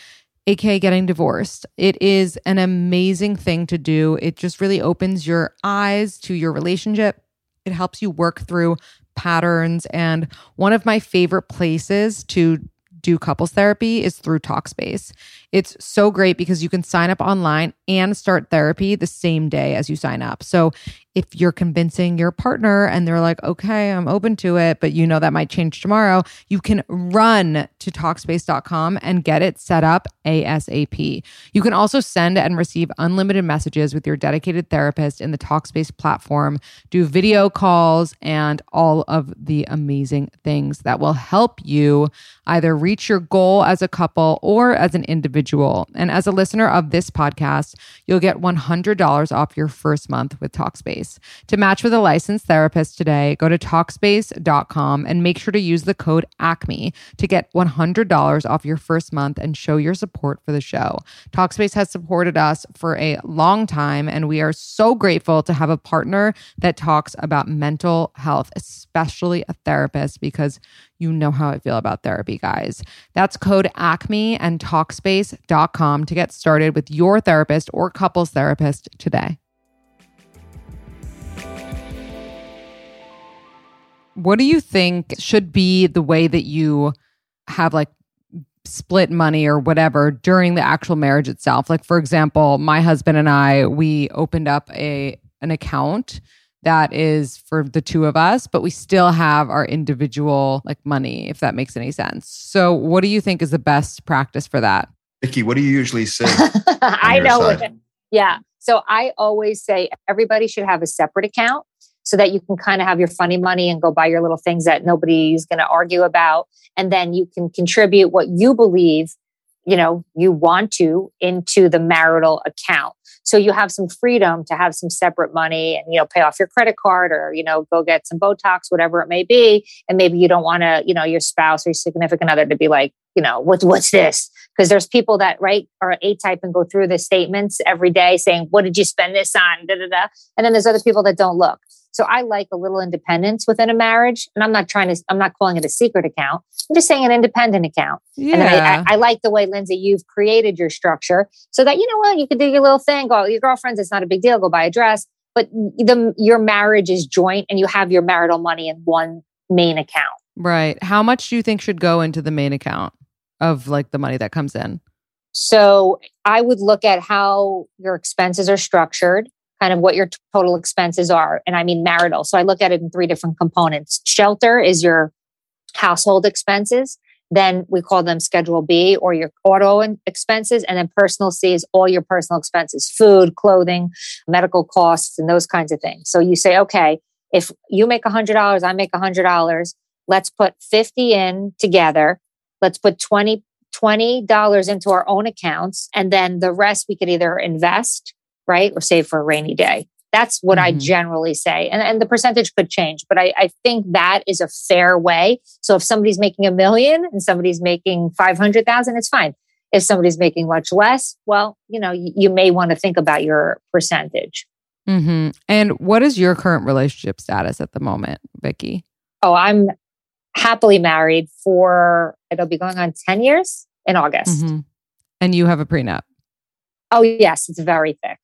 aka getting divorced. It is an amazing thing to do. It just really opens your eyes to your relationship. It helps you work through patterns. And one of my favorite places to do couples therapy is through Talkspace. It's so great because you can sign up online and start therapy the same day as you sign up. So if you're convincing your partner and they're like, okay, I'm open to it, but you know that might change tomorrow, you can run to Talkspace.com and get it set up ASAP. You can also send and receive unlimited messages with your dedicated therapist in the Talkspace platform, do video calls, and all of the amazing things that will help you either reach your goal as a couple or as an individual individual. And as a listener of this podcast, you'll get $100 off your first month with Talkspace. To match with a licensed therapist today, go to Talkspace.com and make sure to use the code ACME to get $100 off your first month and show your support for the show. Talkspace has supported us for a long time, and we are so grateful to have a partner that talks about mental health, especially a therapist, because you know how I feel about therapy, guys. That's code ACME and Talkspace.com to get started with your therapist or couples therapist today. What do you think should be the way that you have like split money or whatever during the actual marriage itself? Like for example, my husband and I, we opened up a an account that is for the two of us, but we still have our individual like money, if that makes any sense. So, what do you think is the best practice for that? Vikki, what do you usually say? I know. Yeah. So I always say everybody should have a separate account so that you can kind of have your funny money and go buy your little things that nobody's going to argue about. And then you can contribute what you believe, you know, you want to into the marital account. So you have some freedom to have some separate money and, you know, pay off your credit card or, you know, go get some Botox, whatever it may be. And maybe you don't want to, you know, your spouse or your significant other to be like, you know, what's, what's this? Because there's people that, right, are A type and go through the statements every day saying, what did you spend this on? Da, da, da. And then there's other people that don't look. So I like a little independence within a marriage. And I'm not trying to, I'm not calling it a secret account. I'm just saying an independent account. Yeah. And I, I, I, like the way, Lindsey, you've created your structure so that, you know what, you can do your little thing, go, your girlfriends, it's not a big deal, go buy a dress. But the, your marriage is joint and you have your marital money in one main account. Right. How much do you think should go into the main account of like the money that comes in? So I would look at how your expenses are structured kind of what your total expenses are. And I mean marital. So I look at it in three different components. Shelter is your household expenses. Then we call them Schedule B or your auto expenses. And then personal C is all your personal expenses food, clothing, medical costs, and those kinds of things. So you say, okay, if you make $100, I make $100, let's put 50 in together. Let's put 20 $20 into our own accounts. And then the rest we could either invest, right? Or save for a rainy day. That's what mm-hmm. I generally say. And, and the percentage could change, but I, I think that is a fair way. So if somebody's making a million and somebody's making 500,000, it's fine. If somebody's making much less, well, you know, you, you may want to think about your percentage. Mm-hmm. And what is your current relationship status at the moment, Vikki? Oh, I'm happily married for, it'll be going on 10 years in August. Mm-hmm. And you have a prenup? Oh, yes, it's very thick.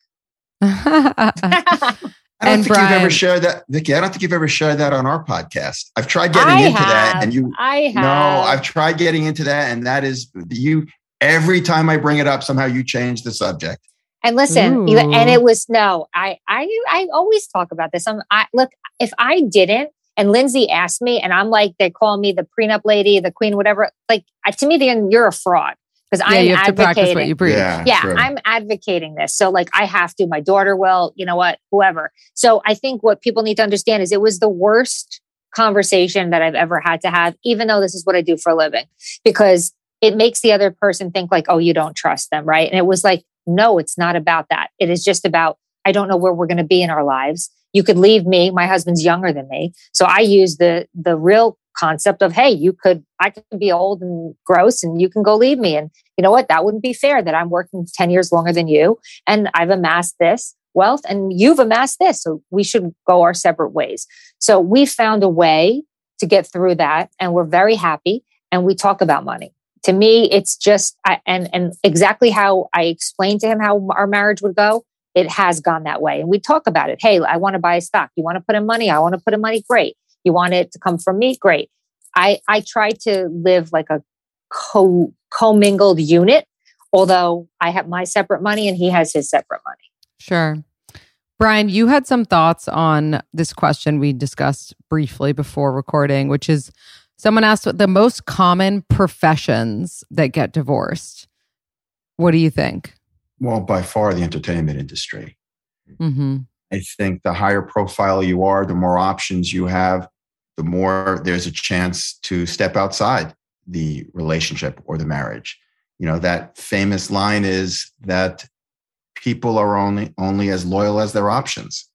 I don't and think Brian, you've ever shared that, Vikki. I don't think you've ever shared that on our podcast. I've tried getting I into have, that, and you. I have. No, I've tried getting into that, and that is you. Every time I bring it up, somehow you change the subject. And listen, you, and it was no. I I I always talk about this. I'm I look if I didn't, and Lindsey asked me, and I'm like, they call me the prenup lady, the queen, whatever. Like to me, then you're a fraud because yeah, I'm you have advocating. To practice what you preach. Yeah, yeah I'm advocating this. So like I have to, my daughter will, you know what, whoever. So I think what people need to understand is it was the worst conversation that I've ever had to have, even though this is what I do for a living, because it makes the other person think like, oh, you don't trust them, right? And it was like, no, it's not about that. It is just about I don't know where we're going to be in our lives. You could leave me. My husband's younger than me, so I use the the real concept of hey you could i could be old and gross and you can go leave me. And you know what? That wouldn't be fair that i'm working 10 years longer than you and i've amassed this wealth and you've amassed this. So we should go our separate ways. So we found a way to get through that and we're very happy and we talk about money. To me it's just I, and and exactly how i explained to him how our marriage would go it has gone that way. And we talk about it. Hey i want to buy a stock. You want to put in money? I want to put in money? Great you want it to come from me? Great. I, I try to live like a co commingled unit, although I have my separate money and he has his separate money. Sure. Brian, you had some thoughts on this question we discussed briefly before recording, which is someone asked what the most common professions that get divorced. What do you think? Well, by far the entertainment industry. Mm-hmm. I think the higher profile you are, the more options you have, the more there's a chance to step outside the relationship or the marriage. You know, that famous line is that people are only only as loyal as their options.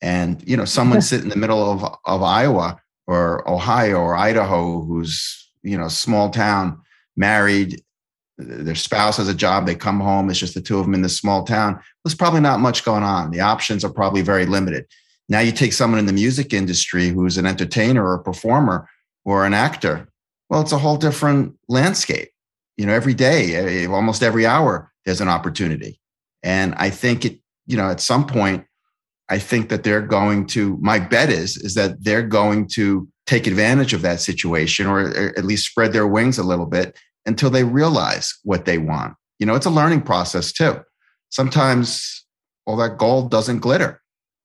And, you know, someone sit in the middle of, of Iowa or Ohio or Idaho who's, you know, small town, married, their spouse has a job, they come home, it's just the two of them in this small town. There's probably not much going on. The options are probably very limited. Now you take someone in the music industry who's an entertainer or a performer or an actor. Well, it's a whole different landscape. You know, every day, eh, almost every hour, there's an opportunity. And I think it, you know, at some point, I think that they're going to, my bet is, is that they're going to take advantage of that situation or at least spread their wings a little bit until they realize what they want. You know, it's a learning process too. Sometimes all that gold doesn't glitter.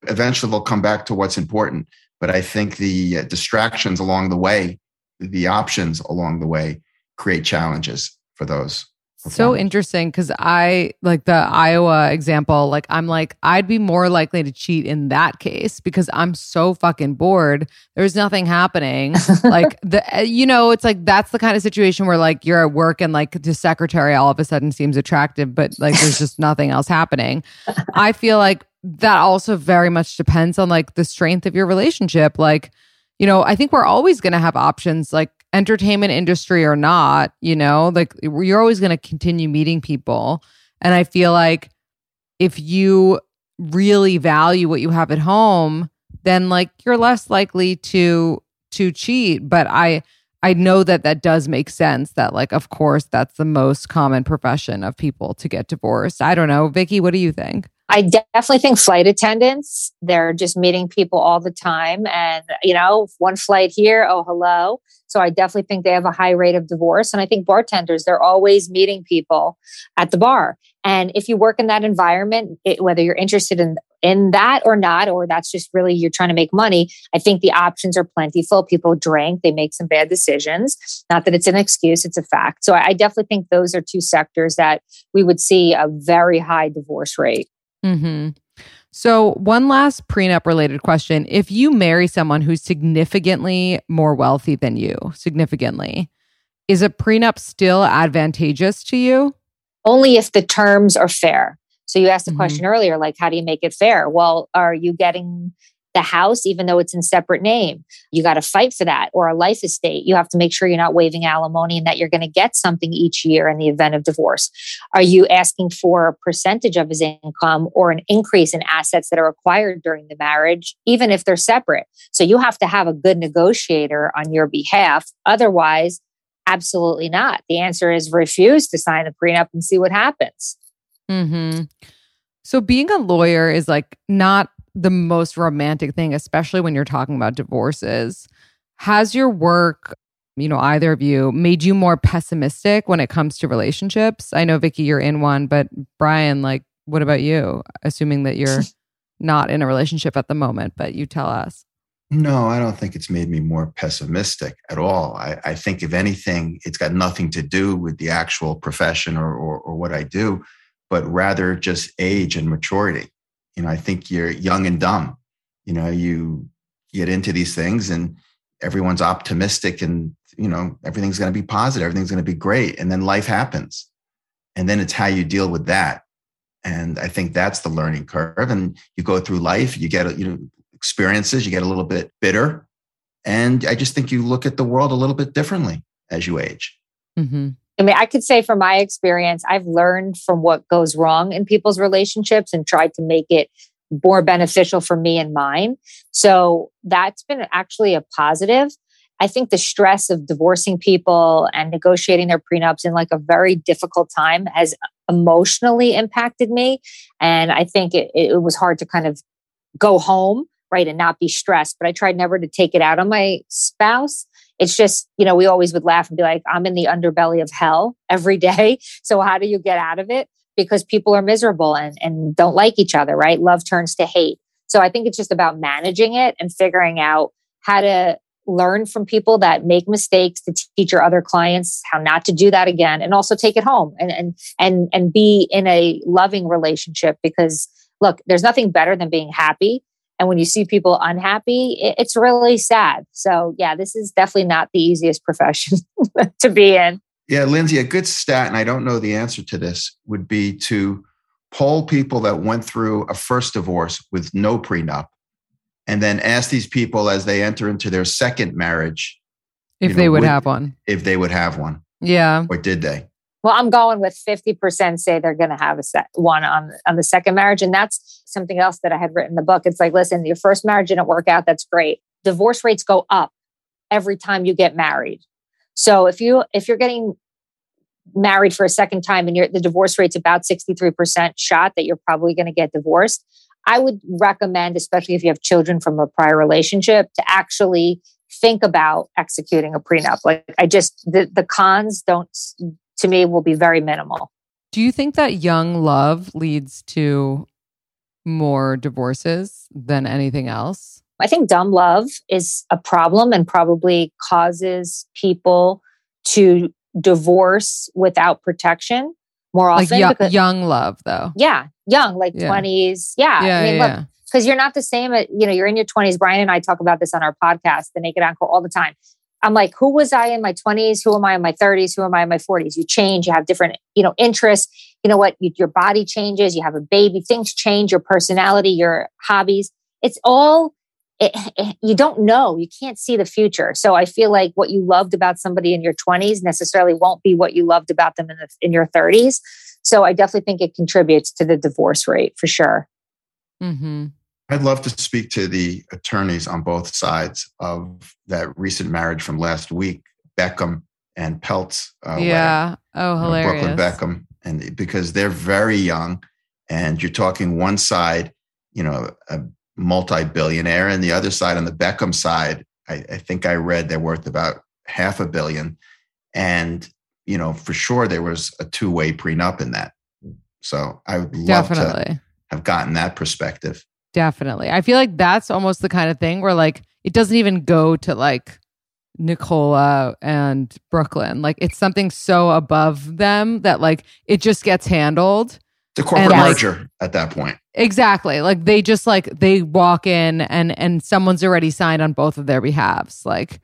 Eventually, they'll come back to what's important. But I think the uh, distractions along the way, the options along the way, create challenges for those so interesting because I like the Iowa example. Like, I'm like, I'd be more likely to cheat in that case because I'm so fucking bored. There's nothing happening. like, the, eh, you know, it's like that's the kind of situation where like you're at work and like the secretary all of a sudden seems attractive, but like there's just nothing else happening. I feel like that also very much depends on like the strength of your relationship. Like, you know, I think we're always going to have options like entertainment industry or not, you know, like you're always going to continue meeting people. And I feel like if you really value what you have at home, then like you're less likely to to cheat, but I I know that that does make sense that like of course that's the most common profession of people to get divorced. I don't know, Vikki, what do you think? I definitely think flight attendants, they're just meeting people all the time. And, you know, one flight here, oh, hello. So I definitely think they have a high rate of divorce. And I think bartenders, they're always meeting people at the bar. And if you work in that environment, it, whether you're interested in in that or not, or that's just really you're trying to make money, I think the options are plentiful. People drink, they make some bad decisions. Not that it's an excuse, it's a fact. So I definitely think those are two sectors that we would see a very high divorce rate. Mm-hmm. So, one last prenup related question. If you marry someone who's significantly more wealthy than you, significantly, is a prenup still advantageous to you? Only if the terms are fair. So you asked the Mhm. question earlier, like, how do you make it fair? Well, are you getting the house, even though it's in separate name? You got to fight for that, or a life estate. You have to make sure you're not waiving alimony and that you're going to get something each year in the event of divorce. Are you asking for a percentage of his income or an increase in assets that are acquired during the marriage, even if they're separate? So you have to have a good negotiator on your behalf. Otherwise, absolutely not. The answer is refuse to sign a prenup and see what happens. Mm-hmm. So being a lawyer is like not the most romantic thing, especially when you're talking about divorces. Has your work, you know, either of you made you more pessimistic when it comes to relationships? I know Vikki, you're in one, but Brian, like, what about you? Assuming that you're not in a relationship at the moment, but you tell us. No, I don't think it's made me more pessimistic at all. I, I think, if anything, it's got nothing to do with the actual profession or, or, or what I do, but rather just age and maturity. You know, I think you're young and dumb. You know, you get into these things and everyone's optimistic and, you know, everything's going to be positive, everything's going to be great. And then life happens. And then it's how you deal with that. And I think that's the learning curve. And you go through life, you get, you know, experiences, you get a little bit bitter. And I just think you look at the world a little bit differently as you age. Mm-hmm. I mean, I could say from my experience, I've learned from what goes wrong in people's relationships and tried to make it more beneficial for me and mine. So that's been actually a positive. I think the stress of divorcing people and negotiating their prenups in like a very difficult time has emotionally impacted me. And I think it, it was hard to kind of go home, right, and not be stressed. But I tried never to take it out on my spouse. It's just, you know, we always would laugh and be like, I'm in the underbelly of hell every day. So how do you get out of it? Because people are miserable and, and don't like each other, right? Love turns to hate. So I think it's just about managing it and figuring out how to learn from people that make mistakes to teach your other clients how not to do that again and also take it home and and and and be in a loving relationship because look there's nothing better than being happy and when you see people unhappy it, it's really sad so yeah this is definitely not the easiest profession to be in Yeah, Lindsey, a good stat, and I don't know the answer to this, would be to poll people that went through a first divorce with no prenup and then ask these people as they enter into their second marriage If You they would would- have one. if they would have one Yeah. or did they? Well i'm going with 50% say they're going to have a set one on on the second marriage and that's something else that i had written in the book. It's like listen your first marriage didn't work out that's great. Divorce rates go up every time you get married. So if you if you're getting married for a second time and you're, the divorce rate's about 63% shot that you're probably going to get divorced i would recommend especially if you have children from a prior relationship to actually think about executing a prenup. Like i just the, the cons don't to me will be very minimal Do you think that young love leads to more divorces than anything else? I think dumb love is a problem and probably causes people to divorce without protection more Like often. because- young love, though. yeah, young, like Yeah. 20s. Yeah. yeah, I mean, yeah, look, because you're not the same. At, you know, you're in your 20s. Brian and I talk about this on our podcast, The Naked Encore, all the time. I'm like, who was I in my 20s? Who am I in my 30s? Who am I in my 40s? You change. You have different, you know, interests. You know what? You, your body changes. You have a baby. Things change. Your personality, your hobbies. It's all. It, it- you don't know. You can't see the future. So I feel like what you loved about somebody in your 20s necessarily won't be what you loved about them in the, in your 30s. So I definitely think it contributes to the divorce rate for sure. Mm-hmm. I'd love to speak to the attorneys on both sides of that recent marriage from last week, Beckham and Peltz. Uh, yeah. Oh, you know, hilarious. Brooklyn Beckham, and because they're very young, and you're talking one side, you know, a multi-billionaire, and the other side on the Beckham side, I, I think I read they're worth about half a billion, and you know, for sure there was a two-way prenup in that. So I would love to have gotten that perspective. Definitely. I feel like that's almost the kind of thing where like it doesn't even go to like Nicola and Brooklyn. Like it's something so above them that like it just gets handled. The corporate And, like- merger at that point. Exactly. Like they just like they walk in and and someone's already signed on both of their behalves. Like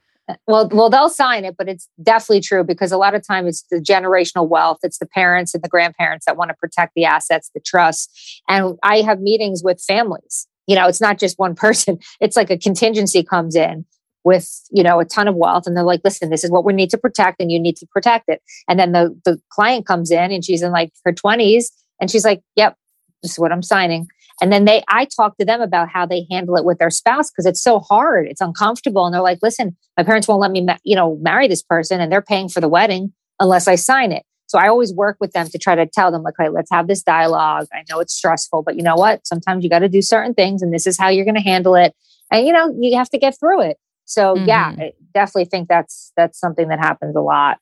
Well, well, they'll sign it, but it's definitely true because a lot of time it's the generational wealth. It's the parents and the grandparents that want to protect the assets, the trust. And I have meetings with families. You know, it's not just one person. It's like a contingency comes in with you know a ton of wealth, and they're like, "Listen, this is what we need to protect, and you need to protect it." And then the the client comes in, and she's in like her twenties, and she's like, "Yep, this is what I'm signing." And then they, I talk to them about how they handle it with their spouse because it's so hard, it's uncomfortable, and they're like, "Listen, my parents won't let me, ma- you know, marry this person, and they're paying for the wedding unless I sign it." So I always work with them to try to tell them, like, "Okay, let's have this dialogue. I know it's stressful, but you know what? Sometimes you got to do certain things, and this is how you're going to handle it. And you know, you have to get through it." So yeah, Mhm. I definitely think that's that's something that happens a lot.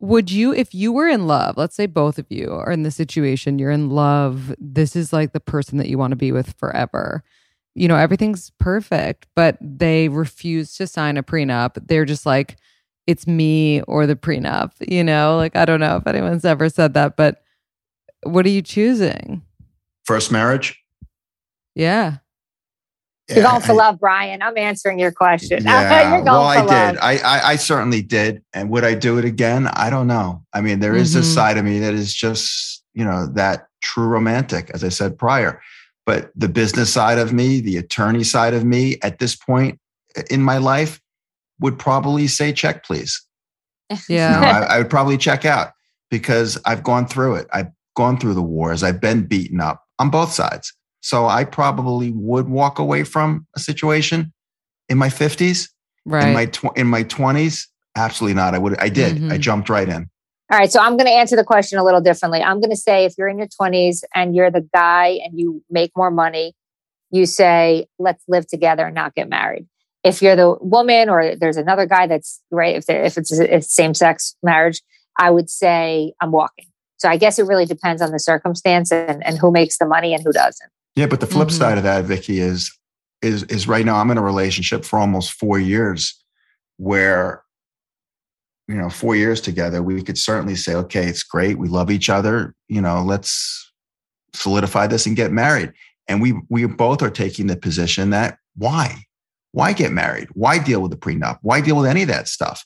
Would you, if you were in love, let's say both of you are in the situation, you're in love, this is like the person that you want to be with forever. You know, everything's perfect, but they refuse to sign a prenup. They're just like, it's me or the prenup, you know? Like, I don't know if anyone's ever said that, but what are you choosing? First marriage. Yeah. You're going for I- love, Brian. I'm answering your question. Yeah, You're going well, for I love. did. I, I I certainly did. And would I do it again? I don't know. I mean, there is this Mhm. side of me that is just you know that true romantic, as I said prior. But the business side of me, the attorney side of me, at this point in my life, would probably say check, please. You know, Yeah. I, I would probably check out because I've gone through it. I've gone through the wars. I've been beaten up on both sides. So I probably would walk away from a situation in my 50s. right. In my tw- in my 20s, absolutely not. I would I did. I Mhm. jumped right in. All right, so I'm going to answer the question a little differently. I'm going to say if you're in your 20s and you're the guy and you make more money, you say, let's live together and not get married. If you're the woman or there's another guy that's right, if, if it's a same sex marriage, I would say I'm walking. So I guess it really depends on the circumstance and, and who makes the money and who doesn't. Yeah, but the flip Mhm. side of that, Vikki, is is is right now I'm in a relationship for almost four years where you know, four years together, we could certainly say, okay, it's great. We love each other. You know, let's solidify this and get married. And we we both are taking the position that why? Why get married? Why deal with the prenup? Why deal with any of that stuff?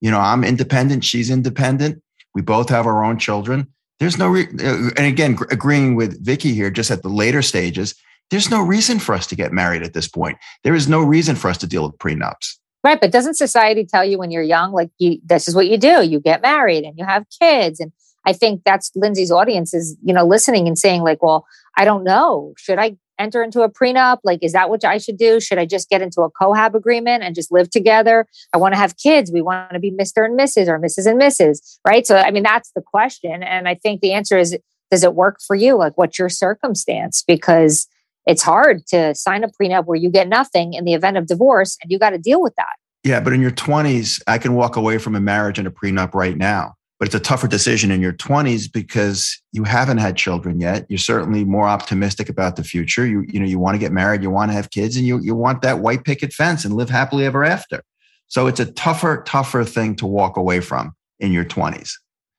You know, I'm independent. She's independent. We both have our own children. There's no, re- uh, and again, gr- agreeing with Vikki here, just at the later stages, there's no reason for us to get married at this point. There is no reason for us to deal with prenups. Right. But doesn't society tell you when you're young, like you, this is what you do? You get married and you have kids. And I think that's Lindsey's audience is, you know, listening and saying, like, well, I don't know. Should I enter into a prenup? Like, is that what I should do? Should I just get into a cohab agreement and just live together? I want to have kids. We want to be Mr. and Mrs. or Mrs. and Mrs. Right. So, I mean, that's the question. And I think the answer is, does it work for you? Like, what's your circumstance? Because it's hard to sign a prenup where you get nothing in the event of divorce and you got to deal with that. Yeah, but in your 20s, I can walk away from a marriage and a prenup right now. But it's a tougher decision in your 20s because you haven't had children yet. You're certainly more optimistic about the future. You, you know, you want to get married, you want to have kids, and you, you want that white picket fence and live happily ever after. So it's a tougher, tougher thing to walk away from in your 20s.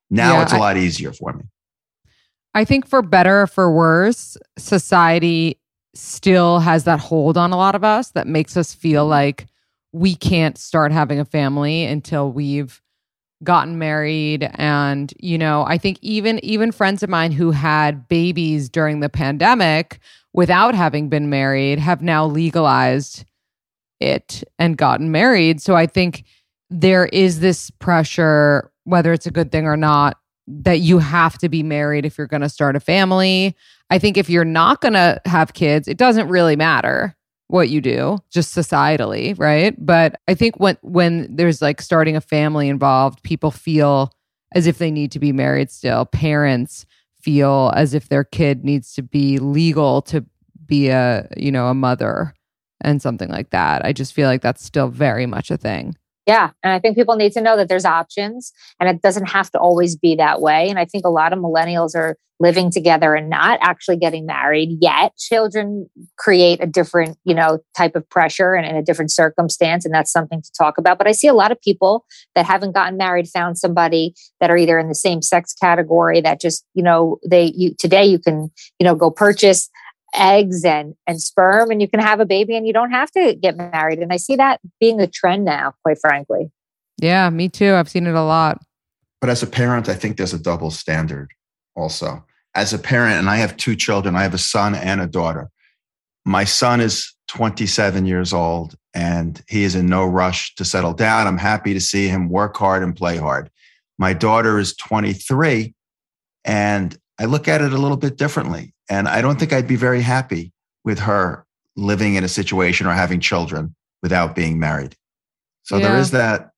Now Yeah, it's a I- lot easier for me. I think for better or for worse, society still has that hold on a lot of us that makes us feel like we can't start having a family until we've gotten married. And you know i think even even friends of mine who had babies during the pandemic without having been married have now legalized it and gotten married. So i think there is this pressure whether it's a good thing or not that you have to be married if you're going to start a family. I think if you're not going to have kids, it doesn't really matter what you do, just societally, right? But I think when when there's like starting a family involved, people feel as if they need to be married still. Parents feel as if their kid needs to be legal to be a, you know, a mother and something like that. I just feel like that's still very much a thing. Yeah. And I think people need to know that there's options and it doesn't have to always be that way. And I think a lot of millennials are living together and not actually getting married yet. Children create a different, you know, type of pressure and in a different circumstance. And that's something to talk about. But I see a lot of people that haven't gotten married, found somebody that are either in the same sex category that just, you know, they, you, today you can, you know, go purchase eggs and and sperm and you can have a baby and you don't have to get married and i see that being a trend now quite frankly Yeah, me too. I've seen it a lot. But as a parent, I think there's a double standard also. As a parent, and I have two children, I have a son and a daughter. My son is 27 years old and he is in no rush to settle down. I'm happy to see him work hard and play hard. My daughter is 23 and I look at it a little bit differently. And I don't think I'd be very happy with her living in a situation or having children without being married. So there Yeah. is that,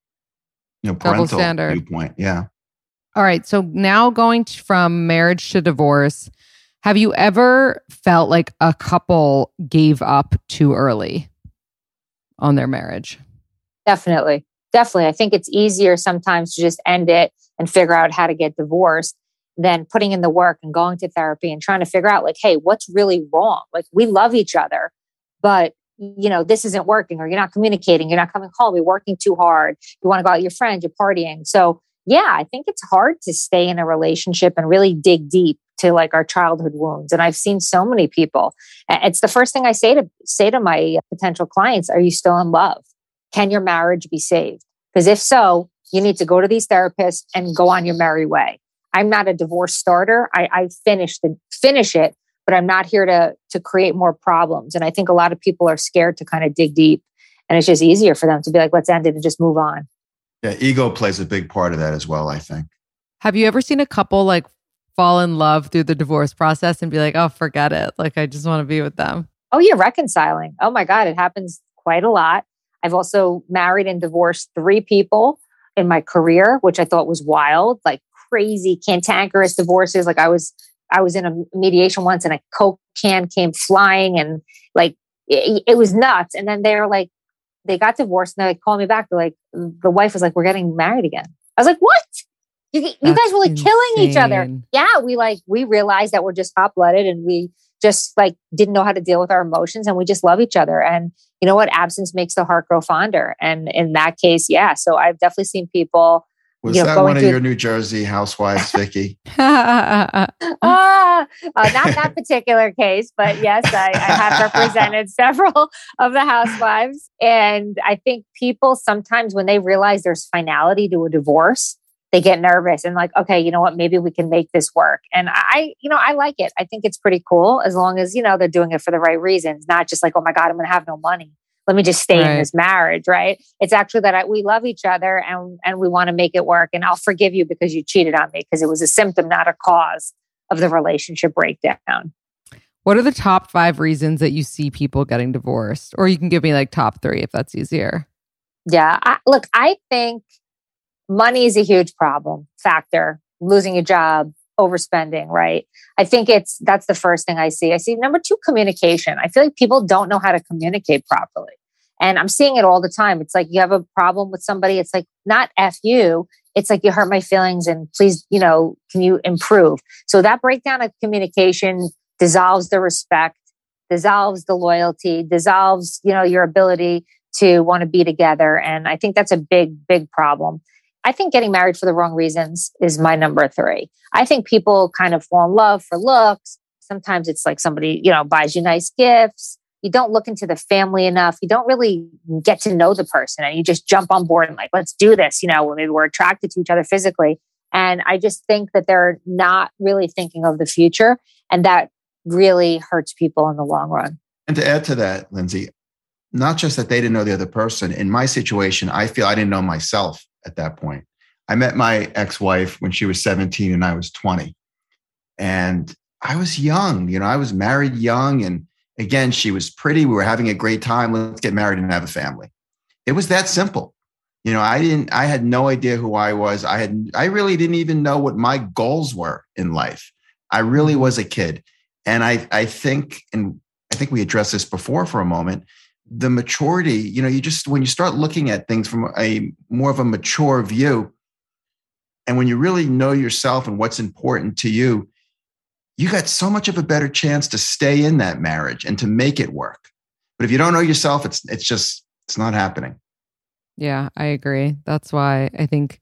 you know, Double parental standard. viewpoint. Yeah. All right. So now going t- from marriage to divorce, have you ever felt like a couple gave up too early on their marriage? Definitely. Definitely. I think it's easier sometimes to just end it and figure out how to get divorced than putting in the work and going to therapy and trying to figure out, like, hey, what's really wrong? Like, we love each other, but you know, this isn't working, or you're not communicating, you're not coming home, you're working too hard, you want to go out with your friends, you're partying. So, yeah, I think it's hard to stay in a relationship and really dig deep to like our childhood wounds. And I've seen so many people. It's the first thing I say to say to my potential clients: Are you still in love? Can your marriage be saved? Because if so, you need to go to these therapists and go on your merry way. I'm not a divorce starter. I, I finish the finish it, but I'm not here to to create more problems. And I think a lot of people are scared to kind of dig deep, and it's just easier for them to be like, let's end it and just move on. Yeah. Ego plays a big part of that as well, I think. Have you ever seen a couple like fall in love through the divorce process and be like, oh, forget it. Like, I just want to be with them? Oh, yeah, reconciling. Oh my God, it happens quite a lot. I've also married and divorced three people in my career, which I thought was wild, like crazy cantankerous divorces. Like I was, I was in a mediation once, and a coke can came flying, and like it, it was nuts. And then they're like, they got divorced, and they like, called me back. They're like, the wife was like, "We're getting married again." I was like, "What? You, you guys were like killing each other." yeah, we like we realized that we're just hot blooded and we just like didn't know how to deal with our emotions and we just love each other. And you know what? Absence makes the heart grow fonder. And in that case, yeah. So I've definitely seen people. Was You know, that one of your New Jersey housewives, Vikki? Ah, uh, not that particular case, but yes, I, I have represented several of the housewives. And I think people sometimes, when they realize there's finality to a divorce, they get nervous and like, okay, you know what? Maybe we can make this work. And I, you know, I like it. I think it's pretty cool as long as, you know, they're doing it for the right reasons, not just like, oh my God, I'm going to have no money. Let me just stay Right. in this marriage, right? It's actually that I, we love each other and and we want to make it work. And I'll forgive you because you cheated on me because it was a symptom, not a cause of the relationship breakdown. what are the top five reasons that you see people getting divorced? Or you can give me like top three if that's easier. Yeah. I, look, I think money is a huge problem factor. Losing a job, overspending, right? I think it's that's the first thing I see. I see number two, communication. I feel like people don't know how to communicate properly. And I'm seeing it all the time. It's like you have a problem with somebody. It's like not F you. It's like you hurt my feelings and please, you know, can you improve? So that breakdown of communication dissolves the respect, dissolves the loyalty, dissolves, you know, your ability to want to be together. And I think that's a big, big problem. I think getting married for the wrong reasons is my number three. I think people kind of fall in love for looks. Sometimes it's like somebody, you know, buys you nice gifts. You don't look into the family enough. You don't really get to know the person and you just jump on board and like, let's do this. You know, maybe we're attracted to each other physically. And I just think that they're not really thinking of the future. And that really hurts people in the long run. And to add to that, Lindsey, not just that they didn't know the other person. In my situation, I feel I didn't know myself at that point. I met my ex wife when she was 17 and I was 20. And I was young, you know, I was married young. And again, she was pretty. We were having a great time. Let's get married and have a family. It was that simple. You know, I didn't, I had no idea who I was. I had, I really didn't even know what my goals were in life. I really mm-hmm. was a kid. And I, I think, and I think we addressed this before for a moment. the maturity, you know, you just, when you start looking at things from a more of a mature view, and when you really know yourself and what's important to you, you got so much of a better chance to stay in that marriage and to make it work. But if you don't know yourself, it's it's just it's not happening. Yeah, I agree. That's why I think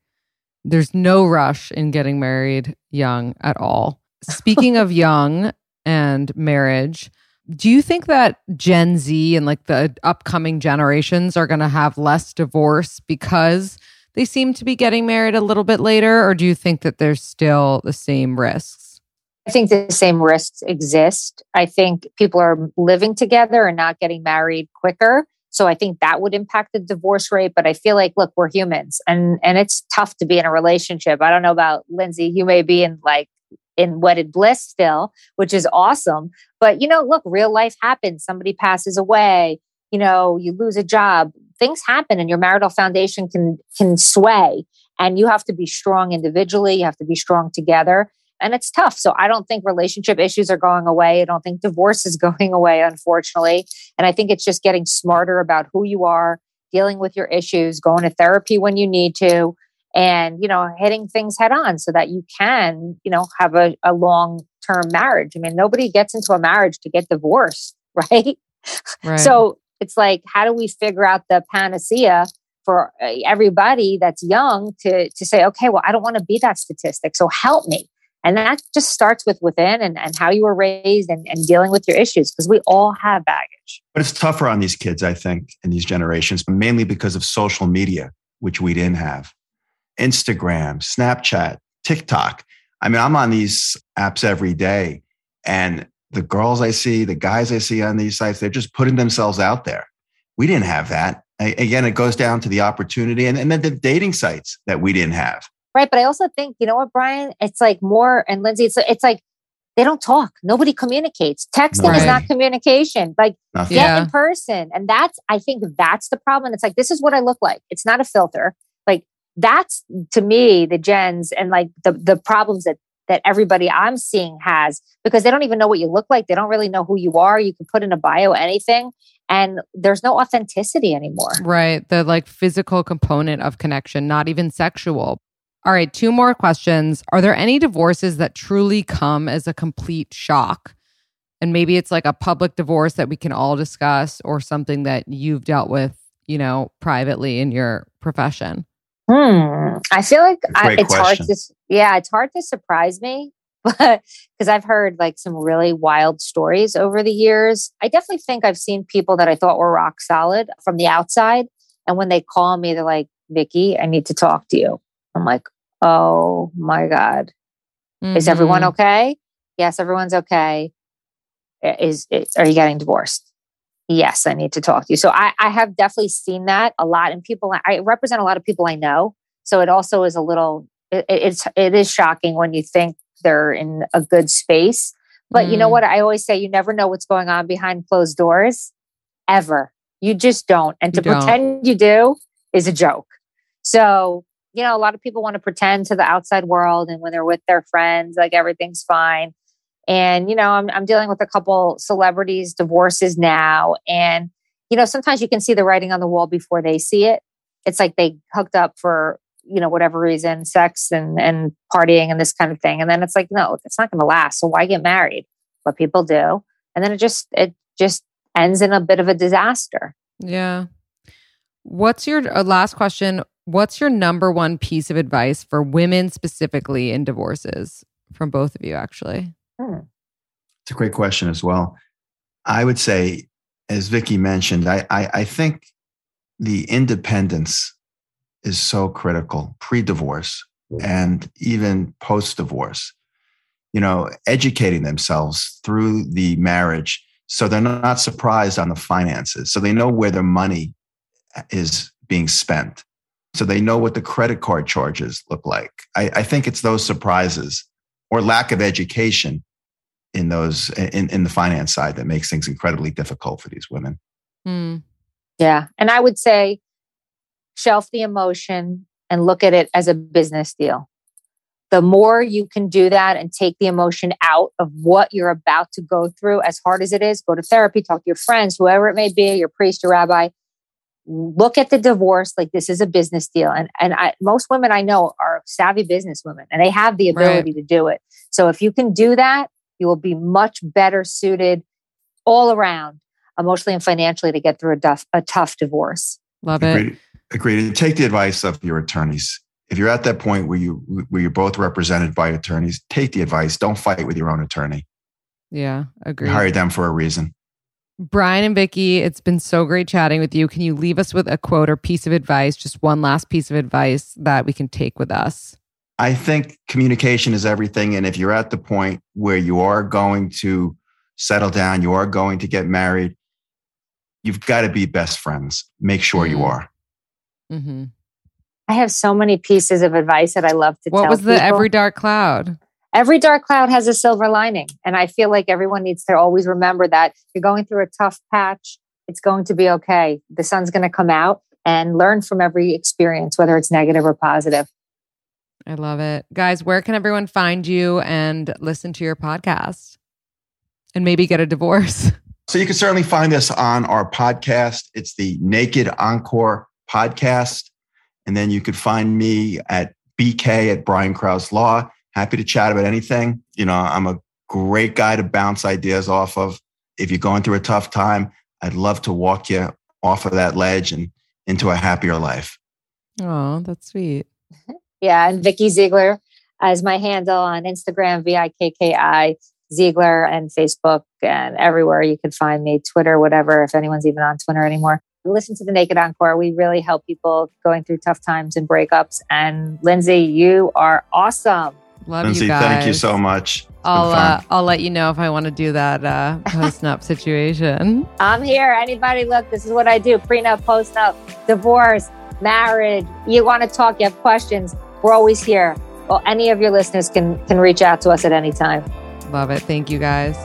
there's no rush in getting married young at all. Speaking of young and marriage, do you think that Gen Z and like the upcoming generations are going to have less divorce because they seem to be getting married a little bit later? Or do you think that there's still the same risks? I think the same risks exist. I think people are living together and not getting married quicker. So I think that would impact the divorce rate. But I feel like, look, we're humans and, and it's tough to be in a relationship. I don't know about Lindsey. You may be in like in wedded bliss still, which is awesome. But you know, look, real life happens. Somebody passes away, you know, you lose a job. Things happen and your marital foundation can can sway. And you have to be strong individually, you have to be strong together. And it's tough. So I don't think relationship issues are going away. I don't think divorce is going away, unfortunately. And I think it's just getting smarter about who you are, dealing with your issues, going to therapy when you need to, and you know hitting things head on so that you can you know have a, a long term marriage i mean nobody gets into a marriage to get divorced right? right so it's like how do we figure out the panacea for uh, everybody that's young to to say okay well i don't want to be that statistic so help me and that just starts with within and, and how you were raised and, and dealing with your issues because we all have baggage but it's tougher on these kids i think in these generations mainly because of social media which we didn't have Instagram, Snapchat, TikTok. I mean, I'm on these apps every day, and the girls I see, the guys I see on these sites, they're just putting themselves out there. We didn't have that. I, again, it goes down to the opportunity and, and then the dating sites that we didn't have. Right. But I also think, you know what, Brian? It's like more, and Lindsey, it's, it's like they don't talk. Nobody communicates. Texting right. is not communication. Like Nothing. get yeah. in person. And that's, I think that's the problem. It's like, this is what I look like. It's not a filter Like that's to me the gens and like the the problems that that everybody I'm seeing has because they don't even know what you look like. They don't really know who you are. You can put in a bio anything and there's no authenticity anymore. Right. The like physical component of connection, not even sexual. All right, two more questions. Are there any divorces that truly come as a complete shock? And maybe it's like a public divorce that we can all discuss or something that you've dealt with, you know, privately in your profession. Hmm. I feel like I, it's question. hard to, yeah, it's hard to surprise me, but because I've heard like some really wild stories over the years. I definitely think I've seen people that I thought were rock solid from the outside. And when they call me, they're like, Vikki, I need to talk to you. I'm like, oh my God. Mm-hmm. Is everyone mm-hmm. okay? Yes, everyone's okay. Is, is are you getting divorced? yes, I need to talk to you. So I, I have definitely seen that a lot. in people, I represent a lot of people I know. So it also is a little, it, it's, it is shocking when you think they're in a good space. But mm. you know mm. what? I always say you never know what's going on behind closed doors ever. You just don't. And to don't. pretend you do is a joke. So, you know, a lot of people want to pretend to the outside world. And when they're with their friends, like everything's fine. And, you know, I'm, I'm dealing with a couple celebrities' divorces now. And, you know, sometimes you can see the writing on the wall before they see it. It's like they hooked up for, you know, whatever reason, sex and, and partying and this kind of thing. And then it's like, no, it's not going to last. So why get married? What people do. And then it just, it just ends in a bit of a disaster. Yeah. What's your uh, last question? What's your number one piece of advice for women specifically in divorces from both of you, actually? Hmm. It's a great question as well. I would say, as Vikki mentioned, I, I, I think the independence is so critical pre-divorce and even post-divorce. You know, educating themselves through the marriage so they're not surprised on the finances. So they know where their money is being spent. So they know what the credit card charges look like. I, I think it's those surprises or lack of education in those in, in the finance side that makes things incredibly difficult for these women. Mm. Yeah. And I would say shelf the emotion and look at it as a business deal. the more you can do that and take the emotion out of what you're about to go through, as hard as it is, go to therapy, talk to your friends, whoever it may be, your priest, your rabbi. Look at the divorce like this is a business deal. And, and I, most women I know are savvy business women and they have the ability right. to do it. So if you can do that, you will be much better suited all around emotionally and financially to get through a, duff, a tough divorce. Love it. Agreed. Agreed. Take the advice of your attorneys. If you're at that point where you where you're both represented by attorneys, take the advice. Don't fight with your own attorney. Yeah, agree. Hire them for a reason. Brian and Vikki, it's been so great chatting with you. Can you leave us with a quote or piece of advice, just one last piece of advice that we can take with us? I think communication is everything. And if you're at the point where you are going to settle down, you are going to get married, you've got to be best friends. Make sure mm-hmm. you are. Mm-hmm. I have so many pieces of advice that I love to what tell. What was the people. every dark cloud? Every dark cloud has a silver lining. And I feel like everyone needs to always remember that you're going through a tough patch. It's going to be okay. The sun's going to come out and learn from every experience, whether it's negative or positive. I love it. Guys, where can everyone find you and listen to your podcast and maybe get a divorce? So you can certainly find us on our podcast. It's the Naked Encore podcast. And then you could find me at BK at Brian Krauss Law. Happy to chat about anything. You know, I'm a great guy to bounce ideas off of. If you're going through a tough time, I'd love to walk you off of that ledge and into a happier life. Oh, that's sweet. Yeah. And Vikki Ziegler as my handle on Instagram, V I K K I Ziegler and Facebook and everywhere you can find me, Twitter, whatever, if anyone's even on Twitter anymore listen to the Naked Encore. We really help people going through tough times and breakups. And Lindsey, you are awesome. Love Lindsey, you guys. thank you so much. I'll uh, I'll let you know if I want to do that uh, post nup situation. I'm here. Anybody, look, this is what I do: prenup, post nup, divorce, marriage. You want to talk? You have questions? We're always here. Well, any of your listeners can can reach out to us at any time. Love it. Thank you, guys.